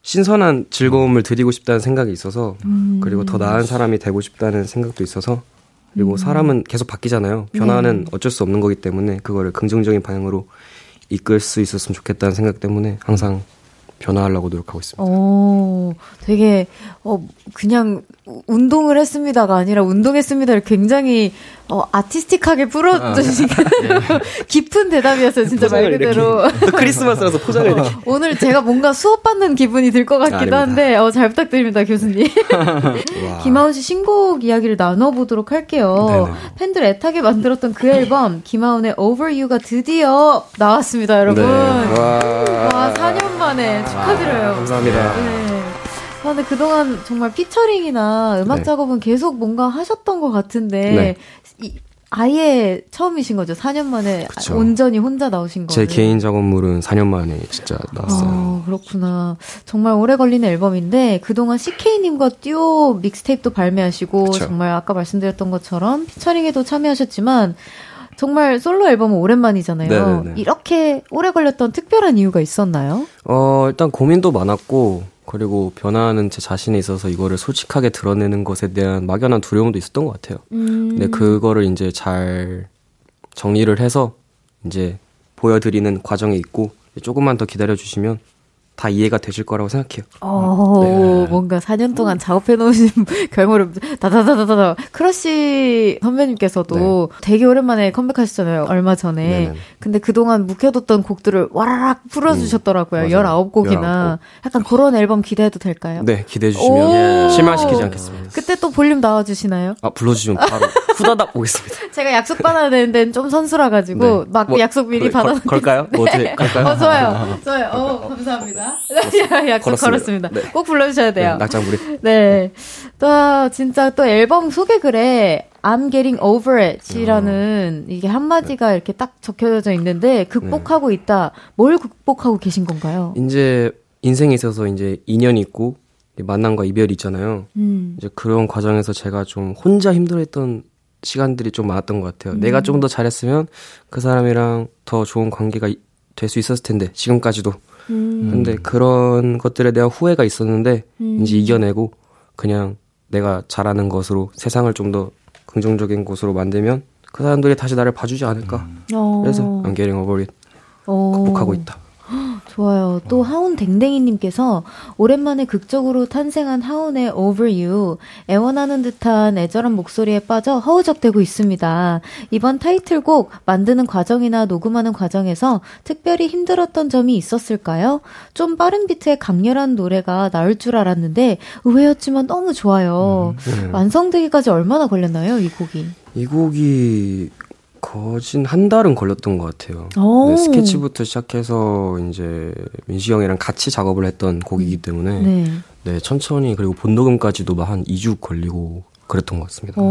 신선한 즐거움을 드리고 싶다는 생각이 있어서 음. 그리고 더 나은 사람이 되고 싶다는 생각도 있어서 그리고 음. 사람은 계속 바뀌잖아요. 변화는 네. 어쩔 수 없는 거기 때문에 그거를 긍정적인 방향으로 이끌 수 있었으면 좋겠다는 생각 때문에 항상 변화하려고 노력하고 있습니다. 오, 되게 어 그냥 운동을 했습니다가 아니라 운동했습니다를 굉장히 어 아티스틱하게 풀어주신 아, 네. *laughs* 깊은 대답이었어요, 진짜 말 그대로. 크리스마스라서 포장을 이렇게. 오늘 제가 뭔가 수업 받는 기분이 들 것 같기도 아, 한데 어, 잘 부탁드립니다, 교수님. *laughs* 김하운 씨 신곡 이야기를 나눠보도록 할게요. 네네. 팬들 애타게 만들었던 그 앨범 김하운의 Over You가 드디어 나왔습니다, 여러분. 네. 와. 와, 4년 만에 축하드려요. 아, 감사합니다. 네. 아, 근데 그동안 정말 피처링이나 음악 네. 작업은 계속 뭔가 하셨던 것 같은데, 네. 이, 아예 처음이신 거죠? 4년 만에 그쵸. 온전히 혼자 나오신 거예요? 제 개인 작업물은 4년 만에 진짜 나왔어요. 아, 그렇구나. 정말 오래 걸리는 앨범인데 그동안 CK님과 듀오 믹스테이프도 발매하시고 그쵸. 정말 아까 말씀드렸던 것처럼 피처링에도 참여하셨지만 정말 솔로 앨범은 오랜만이잖아요. 네네네. 이렇게 오래 걸렸던 특별한 이유가 있었나요? 어, 일단 고민도 많았고, 그리고 변화하는 제 자신에 있어서 이거를 솔직하게 드러내는 것에 대한 막연한 두려움도 있었던 것 같아요. 음. 근데 그거를 이제 잘 정리를 해서 이제 보여드리는 과정에 있고, 조금만 더 기다려 주시면 다 이해가 되실 거라고 생각해요. 어, 네. 뭔가 4년 동안 작업해 놓으신 *laughs* 결과를 다다다다다. 크러쉬 선배님께서도 네. 되게 오랜만에 컴백하셨잖아요. 얼마 전에. 네네. 근데 그동안 묵혀뒀던 곡들을 와라락 풀어 주셨더라고요. 음, 19곡이나. 19곡. 약간 그런 앨범 기대해도 될까요? 네, 기대해 주시면 실망시키지 않겠습니다. 그때 또 볼륨 나와 주시나요? 아, 불러 주시면 *laughs* 바로 후다닥 오겠습니다. 제가 약속 받아야 되는데 좀 선수라 가지고 네. 막 뭐, 약속 미리 받아놓 걸까요? 뭐 어떻게 걸까요? 어, 좋아요. *laughs* 좋아요. 어, 감사합니다. *laughs* 약속 걸었습니다. 걸었습니다. 네. 꼭 불러주셔야 돼요. 네, 낙장불이. *laughs* 네. 또, 진짜 또 앨범 소개글에 I'm getting over it이라는 음. 이게 한마디가 이렇게 딱 적혀져 있는데 극복하고 네. 있다. 뭘 극복하고 계신 건가요? 이제 인생에 있어서 이제 인연이 있고 만남과 이별이 있잖아요. 음. 이제 그런 과정에서 제가 좀 혼자 힘들어했던 시간들이 좀 많았던 것 같아요. 음. 내가 좀 더 잘했으면 그 사람이랑 더 좋은 관계가 될 수 있었을 텐데 지금까지도 음. 근데 그런 것들에 대한 후회가 있었는데 음. 이제 이겨내고 그냥 내가 잘하는 것으로 세상을 좀 더 긍정적인 곳으로 만들면 그 사람들이 다시 나를 봐주지 않을까. 음. 그래서 I'm getting over it. 극복하고 있다. 좋아요. 또 하운 댕댕이님께서 오랜만에 극적으로 탄생한 하운의 Over You 애원하는 듯한 애절한 목소리에 빠져 허우적대고 있습니다. 이번 타이틀곡 만드는 과정이나 녹음하는 과정에서 특별히 힘들었던 점이 있었을까요? 좀 빠른 비트의 강렬한 노래가 나올 줄 알았는데 의외였지만 너무 좋아요. 음, 네. 완성되기까지 얼마나 걸렸나요, 이 곡이? 이 곡이 거진 한 달은 걸렸던 것 같아요. 네, 스케치부터 시작해서 이제 민시 형이랑 같이 작업을 했던 곡이기 때문에 네, 네 천천히 그리고 본녹음까지도 한 2주 걸리고 그랬던 것 같습니다.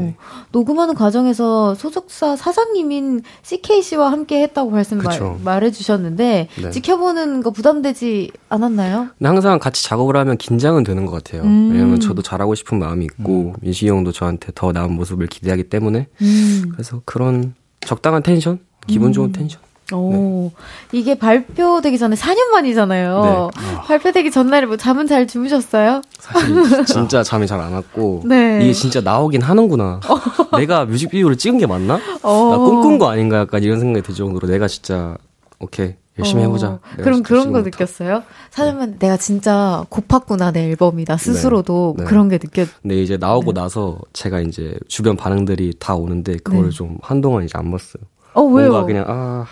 네. 녹음하는 과정에서 소속사 사장님인 CK 씨와 함께 했다고 말씀 말, 말해주셨는데 네. 지켜보는 거 부담되지 않았나요? 항상 같이 작업을 하면 긴장은 되는 것 같아요. 음. 왜냐면 저도 잘하고 싶은 마음이 있고 음. 민식이 형도 저한테 더 나은 모습을 기대하기 때문에 음. 그래서 그런 적당한 텐션, 기분 좋은 음. 텐션 오, 네. 이게 발표되기 전에 4년 만이잖아요. 네. 발표되기 전날에 뭐 잠은 잘 주무셨어요? 사실 *laughs* 진짜 잠이 잘 안 왔고 네. 이게 진짜 나오긴 하는구나. *laughs* 내가 뮤직비디오를 찍은 게 맞나? 어. 나 꿈꾼 거 아닌가 약간 이런 생각이 들 정도로 내가 진짜 오케이 열심히 어. 해보자. 그럼 그런 거 느꼈어요? 4년만 네. 내가 진짜 고팠구나 내 앨범이다 스스로도 네. 네. 그런 게 느꼈. 근데 이제 나오고 네. 나서 제가 이제 주변 반응들이 다 오는데 그거를 네. 좀 한동안 이제 안 봤어요. 어 왜요? 뭔가 그냥 아,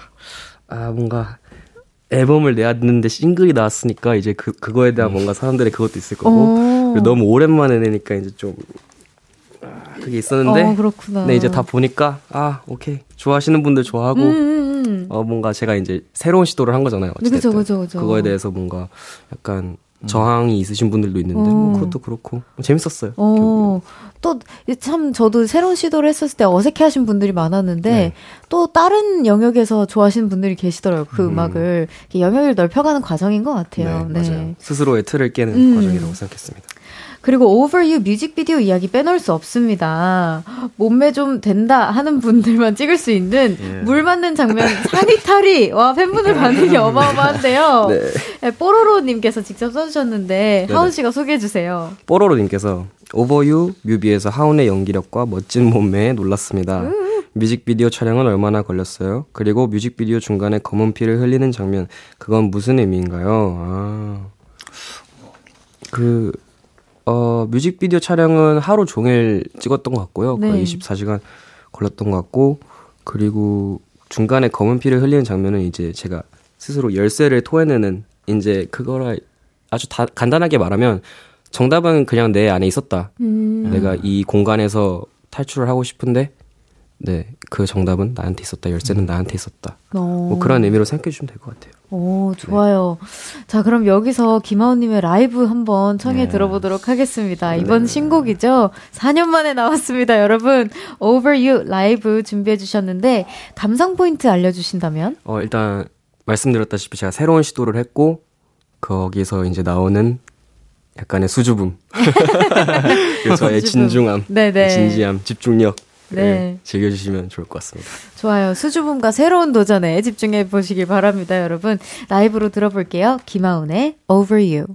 아 뭔가 앨범을 내야 되는데 싱글이 나왔으니까 이제 그 그거에 대한 뭔가 사람들의 그것도 있을 거고 너무 오랜만에 내니까 이제 좀 아, 그게 있었는데 어, 그렇구나. 네 이제 다 보니까 아 오케이 좋아하시는 분들 좋아하고 음, 음, 음. 어 뭔가 제가 이제 새로운 시도를 한 거잖아요. 그죠 그죠 그죠. 그거에 대해서 뭔가 약간 음. 저항이 있으신 분들도 있는데 뭐 어. 그것도 그렇고 뭐 재밌었어요. 어. 또 참 저도 새로운 시도를 했었을 때 어색해하신 분들이 많았는데 네. 또 다른 영역에서 좋아하시는 분들이 계시더라고요. 그 음. 악을 영역을 넓혀가는 과정인 것 같아요. 네, 네. 맞아요. 스스로의 틀을 깨는 음. 과정이라고 생각했습니다. 그리고 Over You 뮤직비디오 이야기 빼놓을 수 없습니다. 몸매 좀 된다 하는 분들만 찍을 수 있는 예. 물 맞는 장면 상의 탈이 와 팬분들 반응이 어마어마한데요. *laughs* 네. 네, 뽀로로님께서 직접 써주셨는데 하운 씨가 소개해 주세요. 뽀로로님께서 Over You 뮤비에서 하운의 연기력과 멋진 몸매에 놀랐습니다. 음. 뮤직비디오 촬영은 얼마나 걸렸어요? 그리고 뮤직비디오 중간에 검은 피를 흘리는 장면, 그건 무슨 의미인가요? 아. 그, 어, 뮤직비디오 촬영은 하루 종일 찍었던 것 같고요. 네. 거의 24시간 걸렸던 것 같고, 그리고 중간에 검은 피를 흘리는 장면은 이제 제가 스스로 열쇠를 토해내는, 이제 그거를 아주 다, 간단하게 말하면, 정답은 그냥 내 안에 있었다. 음. 내가 이 공간에서 탈출을 하고 싶은데, 네, 그 정답은 나한테 있었다. 열쇠는 음. 나한테 있었다. 어. 뭐 그런 의미로 생각해 주시면 될 것 같아요. 오, 좋아요. 네. 자, 그럼 여기서 김하우님의 라이브 한번 청해 네. 들어보도록 하겠습니다. 네. 이번 네. 신곡이죠. 4년 만에 나왔습니다, 여러분. Over You 라이브 준비해 주셨는데, 감상 포인트 알려주신다면? 어, 일단, 말씀드렸다시피 제가 새로운 시도를 했고, 거기서 이제 나오는 약간의 수줍음. 저의 진중함, 네네. 진지함, 집중력. 네. 네. 즐겨주시면 좋을 것 같습니다. 좋아요. 수줍음과 새로운 도전에 집중해 보시길 바랍니다, 여러분. 라이브로 들어볼게요. 김하운의 Over You.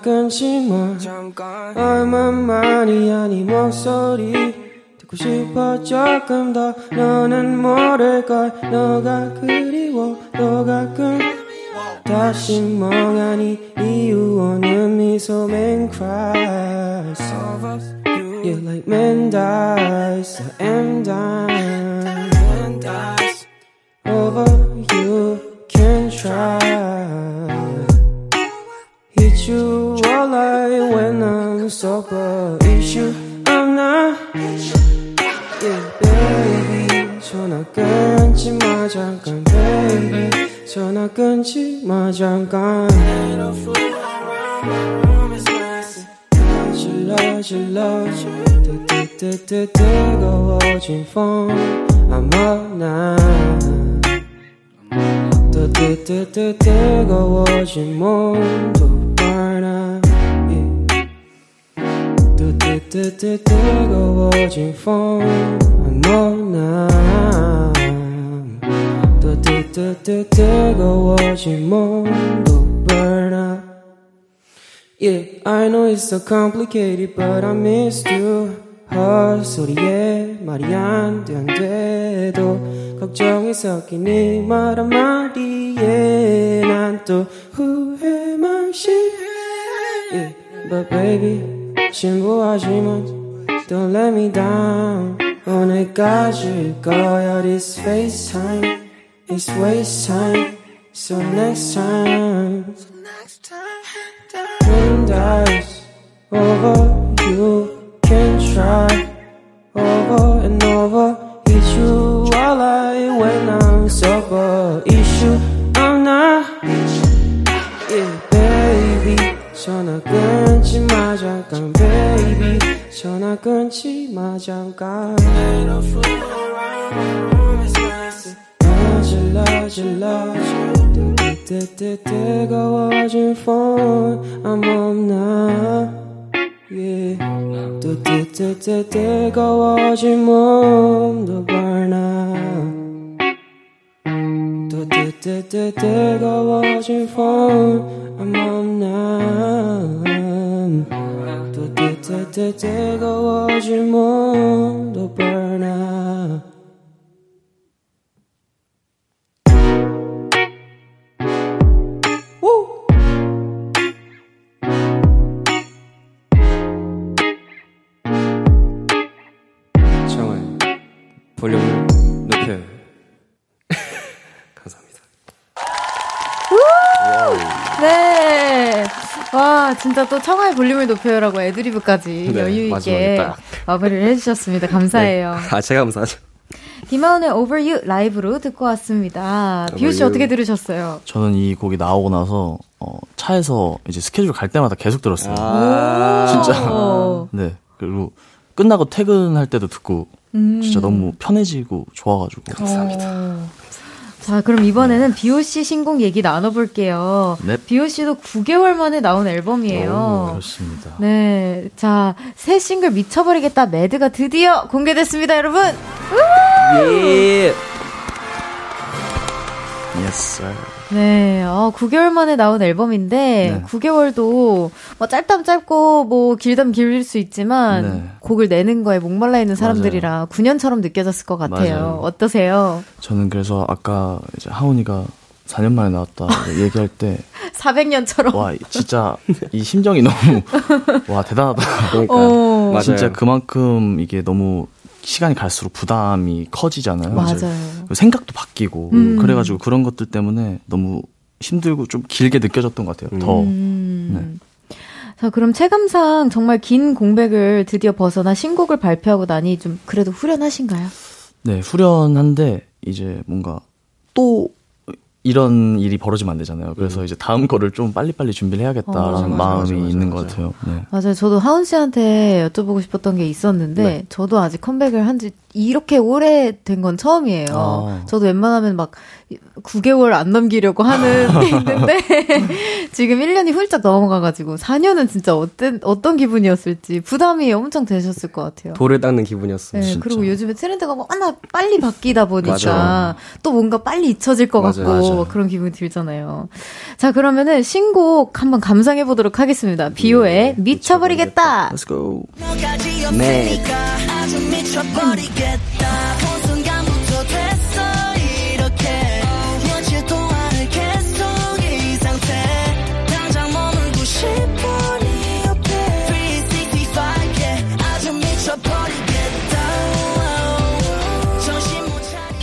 끊지 마 잠깐. 얼마만이 아니 목소리. 듣고 싶어 조금 더. 너는 모를걸? 너가 그리워. 너가 끔 다시 멍하니 이유 없는 미소 man cries Yeah like man dies I am dying Over you can try Hit you lie when I'm sober. Issue I'm not. Yeah, baby. 전화 끊지 마 잠깐, baby. 전화 끊지 마 잠깐. 질러 질러 뜨뜨뜨뜨 뜨거워진 폰 I'm up now 뜨뜨뜨뜨 뜨거워진 몸도 burn up 뜨뜨뜨 뜨거워진 폰 아무나 또 뜨뜨뜨 뜨거워진 몸도 up Yeah, I know it's so complicated but I missed you 헛소리에 말이 안 돼 안 돼도 걱정이 섞인 이말 한마디에 난 또 후회만 시 Yeah, but baby 신부하지만 Don't let me down 오늘까지일 거야 This FaceTime It's waste time So next time When dies over you can try 잠깐 baby. 전화 끊지 마 잠깐. 질러 질러 뜨뜨뜨 뜨거워진 폰 I'm 없나 yeah. 뜨뜨뜨 뜨거워진 몸도 burn up 뜨뜨뜨 뜨거워진 폰 I'm on numb 또 뜨뜻뜨 뜨거워질 몸도 burn up 볼륨을 와, 진짜 또 청하의 볼륨을 높여요라고 애드리브까지 네, 여유 있게 마무리를 해주셨습니다. 감사해요. 네. 아, 제가 감사하죠. 김하은의 Over You 라이브로 듣고 왔습니다. 비우 씨 어떻게 들으셨어요? 저는 이 곡이 나오고 나서 어, 차에서 이제 스케줄 갈 때마다 계속 들었어요. 아~ 진짜. *laughs* 네. 그리고 끝나고 퇴근할 때도 듣고 음. 진짜 너무 편해지고 좋아가지고. 감사합니다. 오. 자, 그럼 이번에는 네. 비오씨 신곡 얘기 나눠볼게요. 네. 비오씨도 9개월 만에 나온 앨범이에요. 오, 그렇습니다. 네. 자, 새 싱글 미쳐버리겠다 매드가 드디어 공개됐습니다, 여러분! 예! Yes, sir. 네, 어, 9개월 만에 나온 앨범인데, 네. 9개월도, 뭐, 짧다면 짧고, 뭐, 길다면 길릴 수 있지만, 네. 곡을 내는 거에 목말라 있는 사람들이라 맞아요. 9년처럼 느껴졌을 것 같아요. 맞아요. 어떠세요? 저는 그래서 아까 이제 하온이가 4년 만에 나왔다 얘기할 때 *laughs* 400년처럼 와 진짜 이 심정이 너무 *laughs* 와 대단하다 그러니까 어. 진짜 그만큼 이게 너무 시간이 갈수록 부담이 커지잖아요. 맞아요. 생각도 바뀌고 음. 그래가지고 그런 것들 때문에 너무 힘들고 좀 길게 느껴졌던 것 같아요. 더. 음. 네. 자, 그럼 체감상 정말 긴 공백을 드디어 벗어나 신곡을 발표하고 나니 좀 그래도 후련하신가요? 네, 후련한데 이제 뭔가 또 이런 일이 벌어지면 안 되잖아요. 그래서 음. 이제 다음 거를 좀 빨리빨리 준비를 해야겠다라는 어, 맞아, 마음이 맞아, 맞아, 있는 것 같아요. 네. 맞아요. 저도 하은 씨한테 여쭤보고 싶었던 게 있었는데, 네. 저도 아직 컴백을 한 지 이렇게 오래 된 건 처음이에요. 아. 저도 웬만하면 막 9개월 안 넘기려고 하는 *laughs* 게 있는데 *laughs* 지금 1년이 훌쩍 넘어가가지고 4년은 진짜 어떤 어떤 기분이었을지 부담이 엄청 되셨을 것 같아요. 돌을 닦는 기분이었어요. 네, 진짜. 그리고 요즘에 트렌드가 워낙 빨리 바뀌다 보니까 또 뭔가 빨리 잊혀질 것 맞아요. 같고 맞아요. 그런 기분이 들잖아요. 자 그러면은 신곡 한번 감상해 보도록 하겠습니다. 비오의 네, 미쳐버리겠다. Let's go. 네.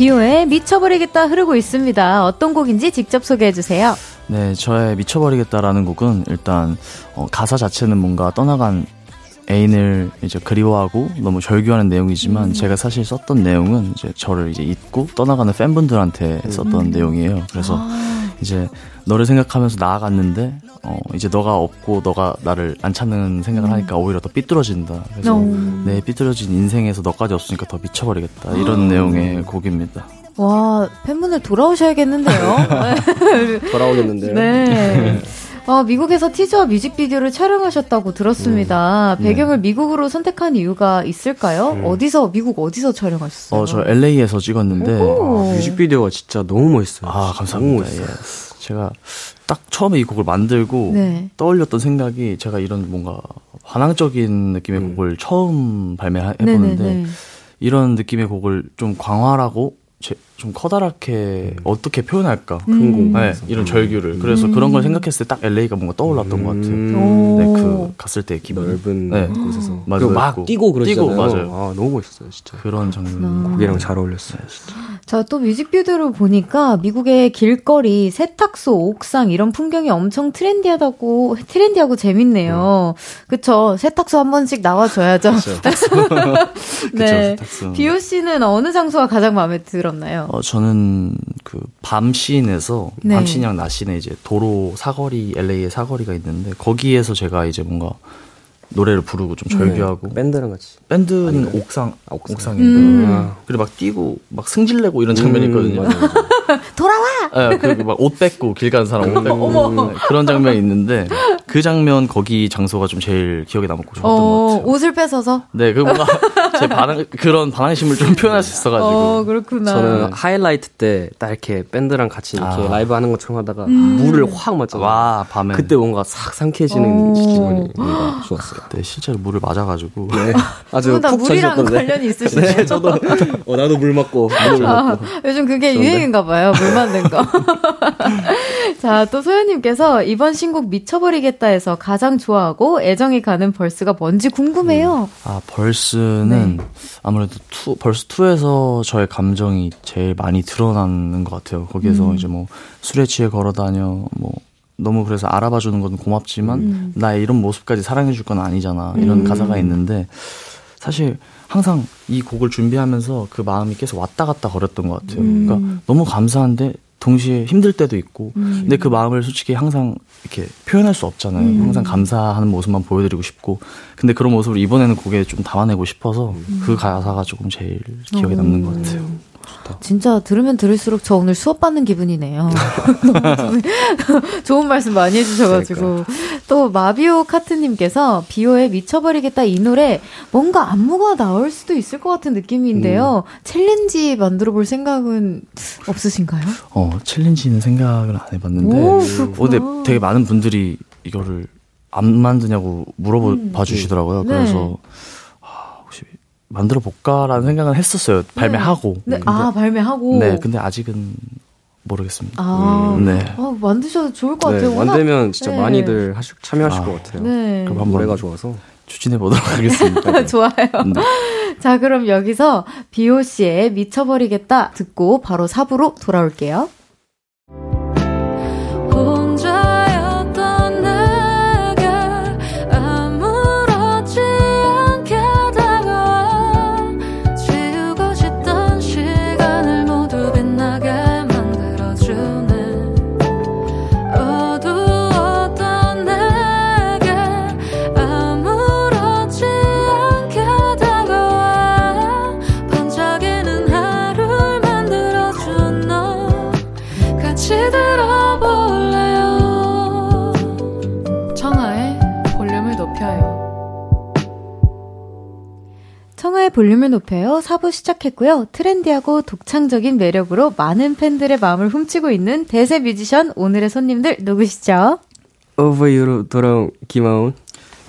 비오의 미쳐버리겠다 흐르고 있습니다. 어떤 곡인지 직접 소개해 주세요. 네, 저의 미쳐버리겠다라는 곡은 일단 어, 가사 자체는 뭔가 떠나간 애인을 이제 그리워하고 너무 절규하는 내용이지만 음. 제가 사실 썼던 내용은 이제 저를 이제 잊고 떠나가는 팬분들한테 썼던 음. 내용이에요. 그래서 아. 이제 너를 생각하면서 나아갔는데 어 이제 너가 없고 너가 나를 안 찾는 생각을 음. 하니까 오히려 더 삐뚤어진다. 그래서 오. 내 삐뚤어진 인생에서 너까지 없으니까 더 미쳐버리겠다. 이런 아. 내용의 곡입니다. 와 팬분들 돌아오셔야겠는데요. *laughs* 돌아오겠는데요. 네. *laughs* 어, 미국에서 티저와 뮤직비디오를 촬영하셨다고 들었습니다. 음. 배경을 네. 미국으로 선택한 이유가 있을까요? 음. 어디서 미국 어디서 촬영하셨어요? 어, 저 LA에서 찍었는데 아, 뮤직비디오가 진짜 너무 멋있어요. 아, 감사합니다. 예. 제가 딱 처음에 이 곡을 만들고 네. 떠올렸던 생각이 제가 이런 뭔가 환상적인 느낌의 음. 곡을 처음 발매해 보는데 이런 느낌의 곡을 좀 광활하고 제, 좀 커다랗게 음. 어떻게 표현할까 큰 음. 공, 네, 이런 절규를 그래서 음. 그런 걸 생각했을 때 딱 LA가 뭔가 떠올랐던 것 같아요. 음. 네, 그 갔을 때 기분 넓은 네. 곳에서 맞아요. 막 뛰고 그러잖아요. 뛰고 맞아요. 아 너무 멋있어요, 진짜. 그런 장면 곡이랑 잘 어울렸어요, 진짜. 자, 또 뮤직비디오를 보니까 미국의 길거리, 세탁소, 옥상 이런 풍경이 엄청 트렌디하다고 트렌디하고 재밌네요. 음. 그쵸? 세탁소 한 번씩 나와 줘야죠. *laughs* 네. 그쵸, 비오 씨는 어느 장소가 가장 마음에 들 었나요? 어, 저는 그 밤시인에서 네. 밤시냥 낮시내 이제 도로 사거리 LA의 사거리가 있는데 거기에서 제가 이제 뭔가 노래를 부르고 좀 절규하고 네. 밴드랑 같이 밴드는 아닌가요? 옥상 아, 옥상. 인데 음. 그리고 막 뛰고 막 승질내고 이런 장면이 음, 있거든요. *laughs* 돌아와. 네, 그리고 막 옷 뺏고 길 가는 사람 옷 뺏고. 네, 그런 장면이 있는데 그 장면 거기 장소가 좀 제일 기억에 남고 좋았던 어, 것 같아요. 옷을 뺏어서? 네, 그 뭔가 *laughs* 제 반응 그런 반항심을 좀 표현할 수 있어가지고. 어, 그렇구나. 저는 하이라이트 때 딱 이렇게 밴드랑 같이 이렇게 아. 라이브 하는 것처럼 하다가 음. 물을 확 맞잖아요. 와, 밤에. 그때 뭔가 싹 상쾌해지는 기분이 뭔가 좋았어요. 네, 실제로 물을 맞아가지고. 네. *laughs* 아주 푹 물이랑. 관련이 있으시죠? 네, 저도 어, 나도 물 맞고 물 아, 맞고. 요즘 그게 좋은데? 유행인가 봐요. 물 맞는 거. *laughs* 자, 또 소연님께서 이번 신곡 미쳐버리겠다 해서 가장 좋아하고 애정이 가는 벌스가 뭔지 궁금해요. 음. 아, verse는 네. 아무래도 two, verse 2에서 저의 감정이 제일 많이 드러나는 것 같아요. 거기에서 음. 이제 뭐 술에 취해 걸어 다녀, 뭐 너무 그래서 알아봐 주는 건 고맙지만 음. 나의 이런 모습까지 사랑해 줄 건 아니잖아. 이런 음. 가사가 있는데 사실 항상 이 곡을 준비하면서 그 마음이 계속 왔다 갔다 거렸던 것 같아요. 음. 그러니까 너무 감사한데 동시에 힘들 때도 있고 음. 근데 그 마음을 솔직히 항상 이렇게 표현할 수 없잖아요. 음. 항상 감사하는 모습만 보여드리고 싶고 근데 그런 모습을 이번에는 곡에 좀 담아내고 싶어서 음. 그 가사가 조금 제일 기억에 남는 것 같아요. 좋다. 진짜 들으면 들을수록 저 오늘 수업 받는 기분이네요. *laughs* 좋은 말씀 많이 해주셔가지고. 또 마비오 카트님께서 비오의 미쳐버리겠다 이 노래 뭔가 안무가 나올 수도 있을 것 같은 느낌인데요. 음. 챌린지 만들어 볼 생각은 없으신가요? 어, 챌린지는 생각을 안 해봤는데. 오, 어, 근데 되게 많은 분들이 이거를 안 만드냐고 물어봐 음. 주시더라고요. 네. 그래서 만들어 볼까라는 생각은 했었어요. 발매하고. 네. 네. 아, 발매하고. 네, 근데 아직은 모르겠습니다. 아, 음. 네. 아, 만드셔도 좋을 것 같아요. 네, 만들면 진짜 네. 많이들 하실, 참여하실 아, 것 같아요. 네. 그럼 한번 노래가 좋아서 추진해 보도록 *laughs* 하겠습니다. *laughs* 좋아요. 네. *laughs* 자, 그럼 여기서 비오 씨의 미쳐버리겠다 듣고 바로 4부로 돌아올게요. 볼륨을 높여요. 4부 시작했고요. 트렌디하고 독창적인 매력으로 많은 팬들의 마음을 훔치고 있는 대세 뮤지션 오늘의 손님들 누구시죠? 오버유로 돌아온 김하온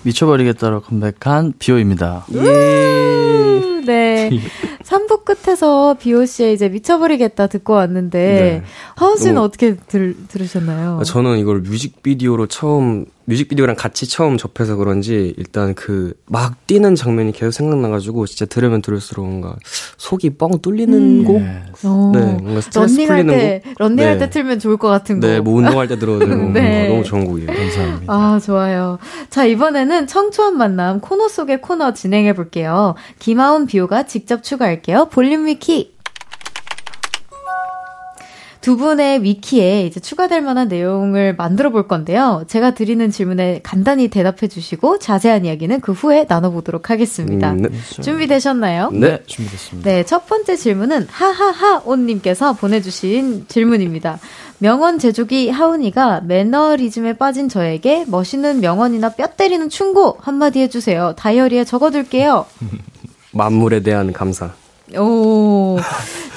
미쳐버리겠다로 컴백한 비오입니다. 예. 네. *laughs* 3부 끝에서 비오 씨의 이제 미쳐버리겠다 듣고 왔는데 네. 하운 씨는 어, 떻게 들, 들으셨나요? 저는 이걸 뮤직비디오로 처음 뮤직비디오랑 같이 처음 접해서 그런지 일단 그 막 뛰는 장면이 계속 생각나가지고 진짜 들으면 들을수록 뭔가 속이 뻥 뚫리는 음. 곡? 네. 네, 뭔가 스트레스 런닝할 풀리는 때, 곡? 런닝할 네. 때 틀면 좋을 것 같은 곡. 네, 뭐 운동할 때 들어도 *laughs* 네. 너무 좋은 곡이에요. 감사합니다. 아, 좋아요. 자, 이번에는 청초한 만남 코너 속의 코너 진행해 볼게요. 김하운 비오가 직접 추가할게요. 볼륨 위키. 두 분의 위키에 이제 추가될 만한 내용을 만들어 볼 건데요. 제가 드리는 질문에 간단히 대답해 주시고 자세한 이야기는 그 후에 나눠보도록 하겠습니다. 음, 네. 준비되셨나요? 네, 준비됐습니다. 네, 첫 번째 질문은 하하하온님께서 보내주신 질문입니다. 명언 제조기 하은이가 매너리즘에 빠진 저에게 멋있는 명언이나 뼈 때리는 충고 한마디 해주세요. 다이어리에 적어둘게요. *laughs* 만물에 대한 감사. 오.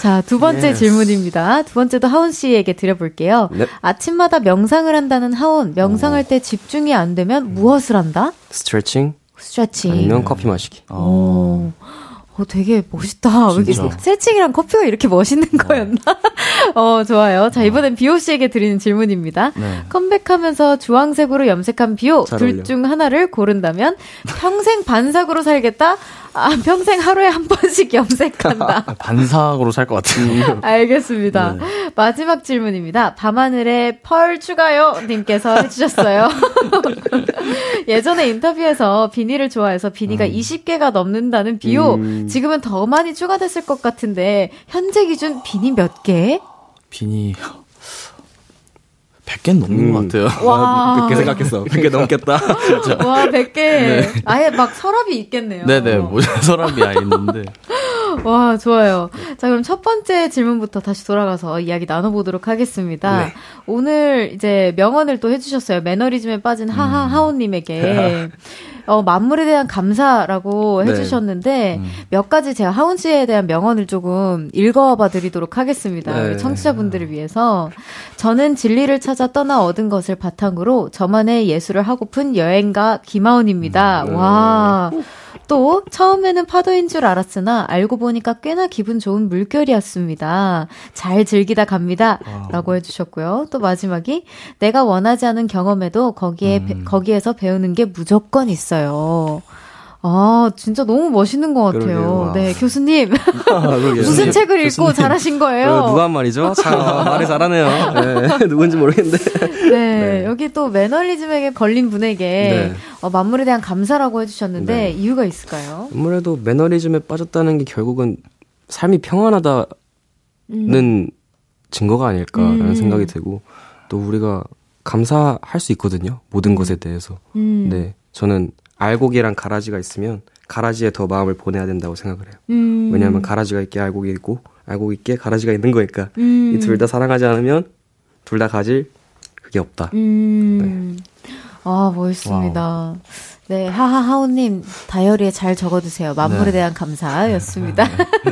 자, 두 번째 yes. 질문입니다. 두 번째도 하운 씨에게 드려볼게요. 네. 아침마다 명상을 한다는 하운, 명상할 오. 때 집중이 안 되면 무엇을 한다? 스트레칭. 스트레칭. 아니면 커피 마시기. 오. 어, 되게 멋있다. 왜 스트레칭이랑 커피가 이렇게 멋있는 어. 거였나? *laughs* 어, 좋아요. 자, 이번엔 비오 씨에게 드리는 질문입니다. 네. 컴백하면서 주황색으로 염색한 비오, 둘 중 하나를 고른다면 평생 반삭으로 살겠다? 아, 평생 하루에 한 번씩 염색한다. 아, *laughs* 반삭으로 살 것 같은. *laughs* 알겠습니다. 네. 마지막 질문입니다. 밤하늘에 펄 추가요 님께서 해주셨어요. *laughs* 예전에 인터뷰에서 비니를 좋아해서 비니가 음. 20개가 넘는다는 비오. 음. 지금은 더 많이 추가됐을 것 같은데 현재 기준 비니 몇 개? 비니 100개 넘는 음. 것 같아요. 와. 100개 생각했어. 100개 넘겠다. *laughs* 진짜. 와, 100개. 네. 아예 막 서랍이 있겠네요. 네네, 뭐 *laughs* 서랍이 아예 있는데. 와, 좋아요. 자, 그럼 첫 번째 질문부터 다시 돌아가서 이야기 나눠보도록 하겠습니다. 네. 오늘 이제 명언을 또 해주셨어요. 매너리즘에 빠진 하하 음. 하오님에게. *laughs* 어, 만물에 대한 감사라고 네. 해주셨는데 음. 몇 가지 제가 하운 씨에 대한 명언을 조금 읽어봐 드리도록 하겠습니다. 네. 청취자분들을 위해서 저는 진리를 찾아 떠나 얻은 것을 바탕으로 저만의 예술을 하고픈 여행가 김하운입니다. 음. 와. 또 처음에는 파도인 줄 알았으나 알고 보니까 꽤나 기분 좋은 물결이었습니다. 잘 즐기다 갑니다. 와우. 라고 해주셨고요. 또 마지막이 내가 원하지 않은 경험에도 거기에 음. 거기에서 배우는 게 무조건 있어요. 아, 진짜 너무 멋있는 것 같아요. 네, 교수님. *laughs* 아, 무슨 책을 읽고 교수님. 잘하신 거예요? 어, 누가 한 말이죠? *laughs* 참, 말을 잘하네요. 네, *laughs* 누군지 모르겠는데. 네, 네, 여기 또 매너리즘에게 걸린 분에게 네. 어, 만물에 대한 감사라고 해주셨는데, 네. 이유가 있을까요? 아무래도 매너리즘에 빠졌다는 게 결국은 삶이 평안하다는 음. 증거가 아닐까라는 음. 생각이 들고, 또 우리가 감사할 수 있거든요. 모든 음. 것에 대해서. 음. 네, 저는 알곡이랑 가라지가 있으면 가라지에 더 마음을 보내야 된다고 생각을 해요. 음. 왜냐하면 가라지가 있게 알곡이 있고 알곡 있게 가라지가 있는 거니까 음. 이둘 다 사랑하지 않으면 둘 다 가질 그게 없다. 음. 네. 아 멋있습니다. 와우. 네, 하하하오님, 다이어리에 잘 적어두세요. 만물에 네. 대한 감사였습니다. *laughs*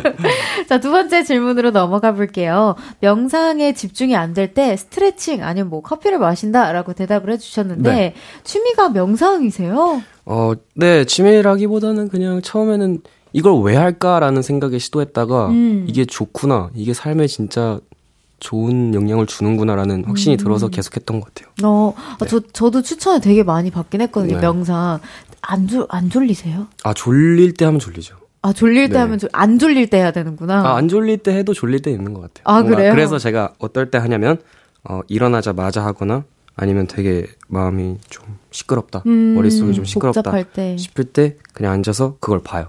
*laughs* 자, 두 번째 질문으로 넘어가 볼게요. 명상에 집중이 안 될 때 스트레칭 아니면 뭐 커피를 마신다라고 대답을 해주셨는데, 네. 취미가 명상이세요? 어, 네, 취미라기보다는 그냥 처음에는 이걸 왜 할까라는 생각에 시도했다가, 음. 이게 좋구나, 이게 삶에 진짜 좋은 영향을 주는구나라는 확신이 음. 들어서 계속했던 것 같아요. 어, 네. 저 저도 추천을 되게 많이 받긴 했거든요. 네. 명상 안 졸 안 졸리세요? 아 졸릴 때 하면 졸리죠. 아 졸릴 때 네. 하면 안 졸릴 때 해야 되는구나. 아, 안 졸릴 때 해도 졸릴 때 있는 것 같아요. 아 그래요? 그래서 제가 어떨 때 하냐면 어, 일어나자마자 하거나 아니면 되게 마음이 좀 시끄럽다 음, 머릿속이 좀 시끄럽다 때. 싶을 때 그냥 앉아서 그걸 봐요.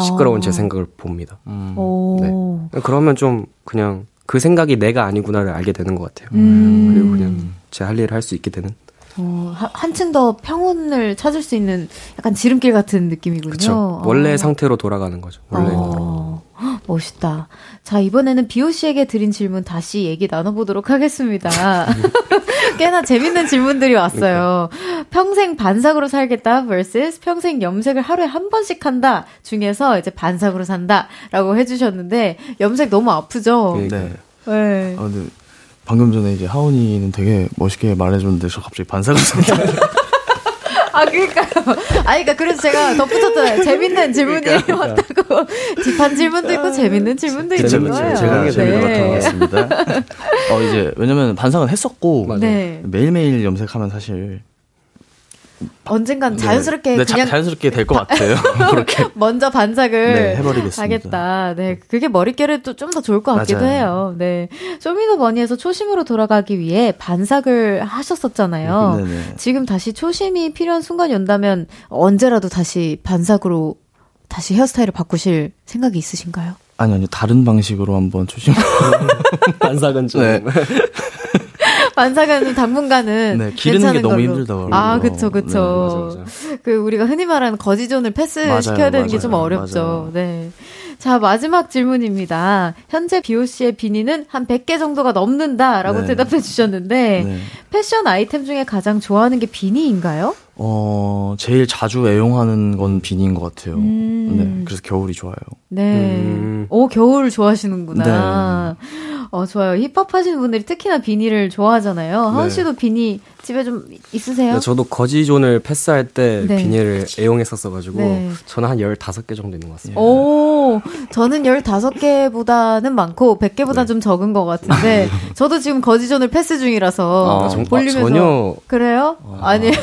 시끄러운 아. 제 생각을 봅니다. 음. 네. 그러면 좀 그냥 그 생각이 내가 아니구나를 알게 되는 것 같아요. 음. 그리고 그냥 제 할 일을 할 수 있게 되는. 어, 한층 더 평온을 찾을 수 있는 약간 지름길 같은 느낌이군요. 그쵸. 원래 어. 상태로 돌아가는 거죠. 원래. 어. 멋있다. 자, 이번에는 비오 씨에게 드린 질문 다시 얘기 나눠보도록 하겠습니다. *laughs* 꽤나 재밌는 질문들이 왔어요. 그러니까. 평생 반삭으로 살겠다 vs 평생 염색을 하루에 한 번씩 한다 중에서 이제 반삭으로 산다라고 해주셨는데 염색 너무 아프죠? 네. 네. 아, 근데 방금 전에 이제 하원이는 되게 멋있게 말해줬는데 저 갑자기 반삭으로 산다. *laughs* 아, 그니까요. 아, 그니까, 그래서 제가 덧붙였잖아요. 재밌는 질문이 그러니까, 왔다고. 딥한 질문도 있고, 재밌는 질문도 있는 거예요. 제가 네. 재밌는 것 같습니다. 어, 이제, 왜냐면 반상은 했었고, 네. 매일매일 염색하면 사실, 언젠간 네. 자연스럽게 네, 그냥 자, 연스럽게 될 것 같아요. *laughs* 그렇게 먼저 반삭을 네, 해버리겠습니다. 하겠다. 네, 그게 머릿결에 또좀더 좋을 것 같기도 맞아요. 해요. 네, 쇼미더머니에서 초심으로 돌아가기 위해 반삭을 하셨었잖아요. 네네. 네. 지금 다시 초심이 필요한 순간이 온다면 언제라도 다시 반삭으로 다시 헤어스타일을 바꾸실 생각이 있으신가요? 아니 아니요 다른 방식으로 한번 초심 *laughs* 반삭은 좀 네. *laughs* *laughs* 반사가는 당분간은 네, 기르는 게 너무 힘들다고. 아, 그쵸, 그쵸. 네, 맞아, 맞아. 그 우리가 흔히 말하는 거지존을 패스시켜야 되는 게 좀 어렵죠. 맞아요. 네. 자, 마지막 질문입니다. 현재 비오씨의 비니는 한 100개 정도가 넘는다라고 네. 대답해 주셨는데, 네. 패션 아이템 중에 가장 좋아하는 게 비니인가요? 어, 제일 자주 애용하는 건 비니인 것 같아요. 음. 네, 그래서 겨울이 좋아요. 네. 음. 오, 겨울 좋아하시는구나. 네. 어, 좋아요. 힙합 하시는 분들이 특히나 비니를 좋아하잖아요. 하은 네. 씨도 비니 집에 좀 있으세요? 네, 저도 거지존을 패스할 때 네. 비니를 애용했었어가지고, 네. 저는 한 15개 정도 있는 것 같습니다. 오, 저는 15개보다는 많고, 100개보다 좀 적은 것 같은데, *laughs* 저도 지금 거지존을 패스 중이라서, 아, 볼리면서. 아, 전혀. 그래요? 아. 아니에요.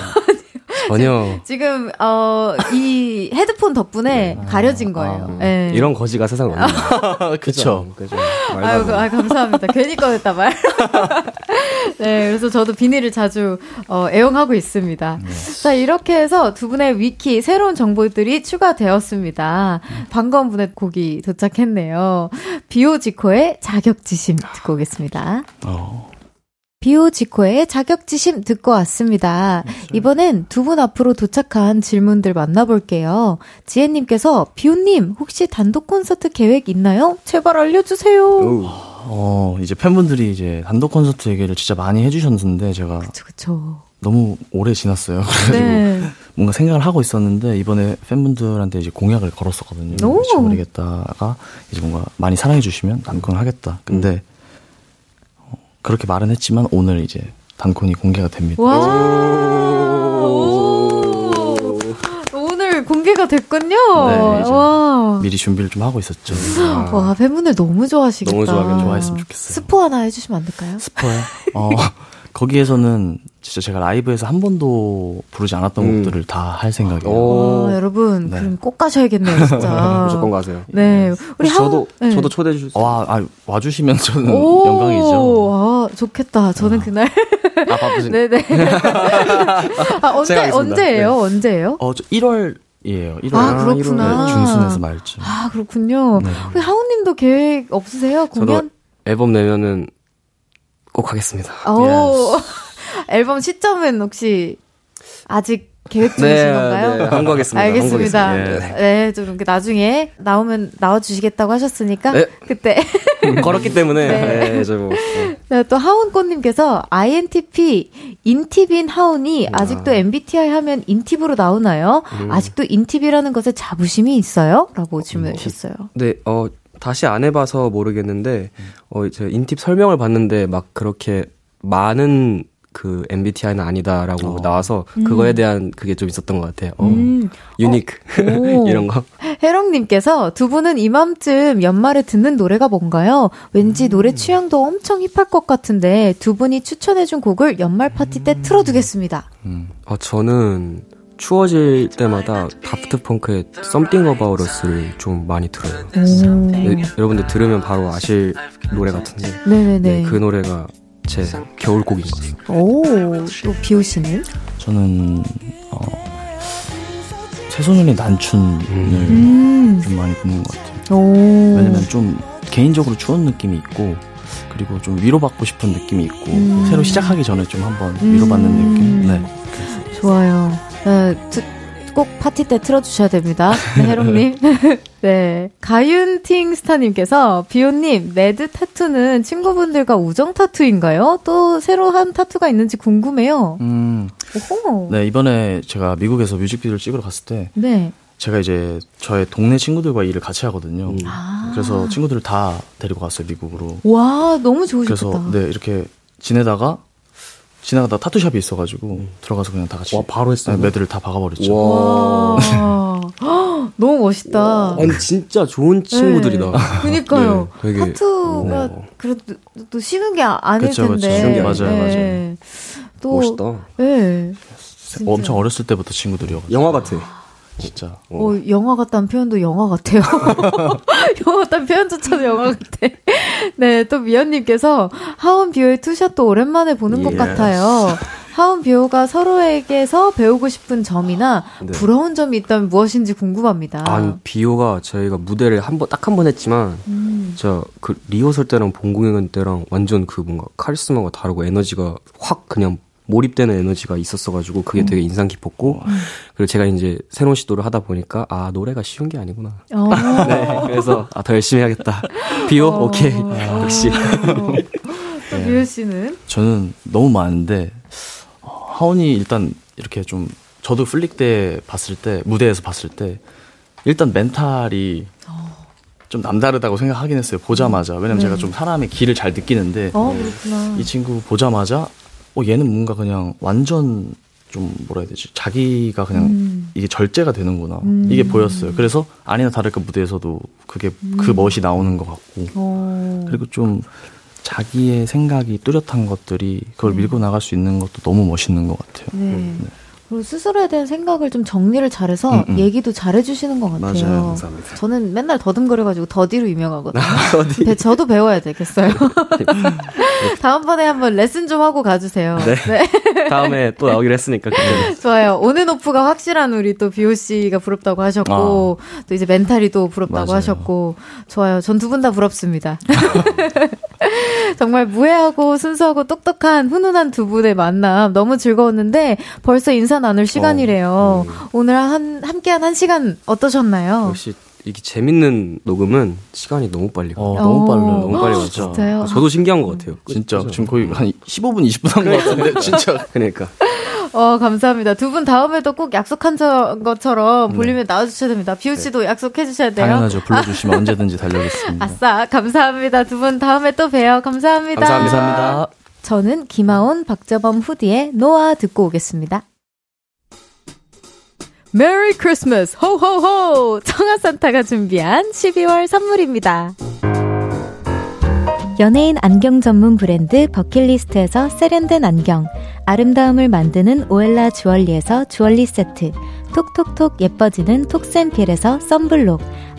전혀. *laughs* 지금 어 이 헤드폰 덕분에 네. 가려진 거예요. 아, 네. 이런 거지가 세상에 없는. *laughs* 그렇죠. 그죠. 아유, 아, 감사합니다. 괜히 꺼냈다 말. *laughs* 네, 그래서 저도 비닐을 자주 어, 애용하고 있습니다. 네. 자, 이렇게 해서 두 분의 위키 새로운 정보들이 추가되었습니다. 반가운 분의 곡이 도착했네요. 비오지코의 자격지심 듣고 오겠습니다. 어. 비오지코의 자격지심 듣고 왔습니다. 맞아요. 이번엔 두 분 앞으로 도착한 질문들 만나볼게요. 지혜님께서 비오님 혹시 단독 콘서트 계획 있나요? 제발 알려주세요. 오. 어 이제 팬분들이 이제 단독 콘서트 얘기를 진짜 많이 해주셨는데 제가 그쵸 그쵸. 너무 오래 지났어요. 그래가지고 네. 뭔가 생각을 하고 있었는데 이번에 팬분들한테 이제 공약을 걸었었거든요. 미쳐버리겠다가 이제 뭔가 많이 사랑해 주시면 남극을 하겠다. 근데 음. 그렇게 말은 했지만 오늘 이제 단콘이 공개가 됩니다. 오늘 공개가 됐군요. 네, 와. 미리 준비를 좀 하고 있었죠. 와, 와 팬분들 너무 좋아하시겠다. 너무 좋아하겠 좋아했으면 좋겠어요. 스포 하나 해주시면 안 될까요? 스포요? 어, *laughs* 거기에서는 진짜 제가 라이브에서 한 번도 부르지 않았던 음. 곡들을 다 할 생각이에요. 와, 여러분 네. 그럼 꼭 가셔야겠네요, 진짜. *laughs* 무조건 가세요. 네, 우리 저도 네. 저도 초대해 주세요. 와, 아, 와주시면 저는 영광이죠. 와, 좋겠다. 저는 아. 그날. 아 바쁘신. 네네. *laughs* 아 언제 언제예요? 네. 언제예요? 어 저 1월 이에요. 1월 아, 그렇구나. 네, 중순에서 말쯤. 아, 그렇군요. 네. 우리 하우님도 계획 없으세요? 공연? 앨범 내면은 꼭 하겠습니다. 오. *laughs* 앨범 시점은 혹시 아직 계획 중이신 네, 건가요? 네, 한거겠습니다. 알겠습니다. 한거겠습니다. 네. 네, 좀 나중에 나오면 나와주시겠다고 하셨으니까 네. 그때 걸었기 때문에 *laughs* 네, 네 저 뭐. 네. 네, 또 하운꽃님께서 INTP 인팁인 하운이 아. 아직도 MBTI 하면 인팁으로 나오나요? 음. 아직도 인팁이라는 것에 자부심이 있어요?라고 질문해 주셨어요. 네, 어 다시 안 해봐서 모르겠는데 어 이제 인팁 설명을 봤는데 막 그렇게 많은 그 MBTI는 아니다라고 어. 나와서 음. 그거에 대한 그게 좀 있었던 것 같아요. 어, 음. 유니크 어. *laughs* 이런 거. 해롱님께서 두 분은 이맘쯤 연말에 듣는 노래가 뭔가요? 왠지 음. 노래 취향도 엄청 힙할 것 같은데 두 분이 추천해준 곡을 연말 파티 때 음. 틀어두겠습니다. 음. 아 저는 추워질 때마다 다프트 펑크의 Something About Us를 좀 많이 들어요. 네, 여러분들 들으면 바로 아실 노래 같은데 네네네. 네, 그 노래가 제 겨울곡인 것 같습니다. 오, 또 비오 씨는? 저는 어, 새소년의 난춘을 음. 좀 많이 듣는 것 같아요. 오. 왜냐면 좀 개인적으로 추운 느낌이 있고 그리고 좀 위로받고 싶은 느낌이 있고 음. 새로 시작하기 전에 좀 한번 위로받는 음. 느낌. 네. 좋아요. 네, 꼭 파티 때 틀어주셔야 됩니다. 네, 해롱님. *laughs* 네. 가윤팅 스타님께서, 비오님, 레드 타투는 친구분들과 우정 타투인가요? 또 새로 한 타투가 있는지 궁금해요. 음. 오호. 네, 이번에 제가 미국에서 뮤직비디오를 찍으러 갔을 때. 네. 제가 이제 저의 동네 친구들과 일을 같이 하거든요. 음. 아. 그래서 친구들을 다 데리고 갔어요, 미국으로. 와, 너무 좋으셨겠다. 그래서, 네, 이렇게 지내다가 지나가다 타투샵이 있어가지고 음. 들어가서 그냥 다 같이 와 바로 했어요. 네, 매드를 다 박아버렸죠. 와 *laughs* 너무 멋있다. 아니 진짜 좋은 친구들이다. 네. 그니까요. 네, 되게 타투가 네. 그래도 또 쉬는 게 아닐 그쵸, 텐데. 그쵸. 쉬는 게 맞아요, 맞아요. 네. 또 멋있다. 네. 엄청 어렸을 때부터 친구들이어가지고. 영화 같아. 진짜. 어, 어 영화 같다는 표현도 영화 같아요. *laughs* 영화 같다는 표현조차도 영화 같아. 네, 또 미연님께서 하원 비오의 투샷도 오랜만에 보는 것 같아요. 하원 비오가 서로에게서 배우고 싶은 점이나 네. 부러운 점이 있다면 무엇인지 궁금합니다. 아니, 비오가 저희가 무대를 한 번, 딱 한 번 했지만, 음. 저그 리허설 때랑 본공연 때랑 완전 그 뭔가 카리스마가 다르고 에너지가 확 그냥 몰입되는 에너지가 있었어가지고 그게 음. 되게 인상 깊었고 음. 그리고 제가 이제 새로운 시도를 하다 보니까 아 노래가 쉬운 게 아니구나. 어. *laughs* 네, 그래서 아, 더 열심히 해야겠다. *laughs* 비오 어. 오케이 아. 역시. *laughs* 네. 비오 씨는? 저는 너무 많은데 어, 하온이 일단 이렇게 좀 저도 플릭 때 봤을 때 무대에서 봤을 때 일단 멘탈이 어. 좀 남다르다고 생각하긴 했어요. 보자마자. 왜냐면 네. 제가 좀 사람의 기를 잘 느끼는데 어, 이 친구 보자마자 어 얘는 뭔가 그냥 완전 좀 뭐라 해야 되지 자기가 그냥 음. 이게 절제가 되는구나 음. 이게 보였어요 그래서 아니나 다를까 무대에서도 그게 음. 그 멋이 나오는 것 같고 오. 어. 그리고 좀 자기의 생각이 뚜렷한 것들이 그걸 네. 밀고 나갈 수 있는 것도 너무 멋있는 것 같아요 네. 네. 그리고 스스로에 대한 생각을 좀 정리를 잘해서 음, 음. 얘기도 잘해주시는 것 같아요. 맞아요. 감사합니다. 저는 맨날 더듬거려가지고 더디로 유명하거든요. 더디. 네, 저도 배워야 되겠어요. *laughs* 다음번에 한번 레슨 좀 하고 가주세요. 네. 네. 다음에 또 나오기로 했으니까. 좋아요. 온앤오프가 확실한 우리 또 비오 씨가 부럽다고 하셨고 아. 또 이제 멘탈이 또 부럽다고 맞아요. 하셨고 좋아요. 전 두 분 다 부럽습니다. *laughs* *laughs* 정말 무해하고 순수하고 똑똑한 훈훈한 두 분의 만남 너무 즐거웠는데 벌써 인사 나눌 시간이래요. 어, 음. 오늘 한 함께한 한 시간 어떠셨나요? 역시 이게 재밌는 녹음은 시간이 너무 빨리 가요. 어, 너무 빨라 너무 빨리 가죠. 진짜요? 저도 신기한 것 같아요. 진짜 그렇죠. 지금 거의 한 15분 20분 한 것 같은데 진짜 *laughs* 그러니까. 어, 감사합니다. 두 분 다음에도 꼭 약속한 것처럼 네. 볼륨에 네. 나와주셔야 됩니다. 비오 씨도 네. 약속해 주셔야 돼요. 당연하죠. *laughs* 불러주시면 언제든지 달려오겠습니다. 아싸, 감사합니다. 두 분 다음에 또 봬요. 감사합니다. 감사합니다. 저는 김하온, 박재범 후디의 노아 듣고 오겠습니다. Merry Christmas 호호호 청아 산타가 준비한 12월 선물입니다. 연예인 안경 전문 브랜드 버킷리스트에서 세련된 안경, 아름다움을 만드는 오엘라 주얼리에서 주얼리 세트, 톡톡톡 예뻐지는 톡센필에서 썬블록,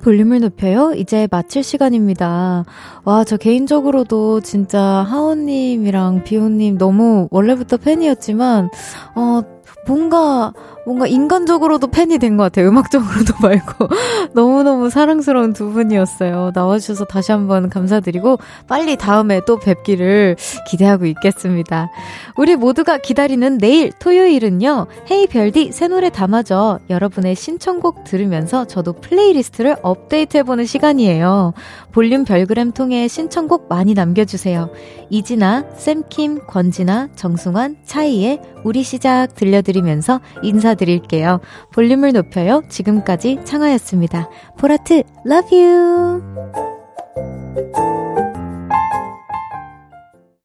볼륨을 높여요. 이제 마칠 시간입니다. 와, 저 개인적으로도 진짜 하온님이랑 비오님 너무 원래부터 팬이었지만, 어, 뭔가 뭔가 인간적으로도 팬이 된 것 같아요. 음악적으로도 *laughs* 말고. 너무너무 사랑스러운 두 분이었어요. 나와주셔서 다시 한번 감사드리고, 빨리 다음에 또 뵙기를 기대하고 있겠습니다. 우리 모두가 기다리는 내일 토요일은요, hey 별디 새 노래 담아줘. 여러분의 신청곡 들으면서 저도 플레이리스트를 업데이트해보는 시간이에요. 볼륨 별그램 통해 신청곡 많이 남겨주세요. 이진아, 샘킴, 권진아, 정승환, 차이의 우리 시작 들려드리면서 인사 드릴게요. 볼륨을 높여요. 지금까지 창아였습니다. 보라트, love you!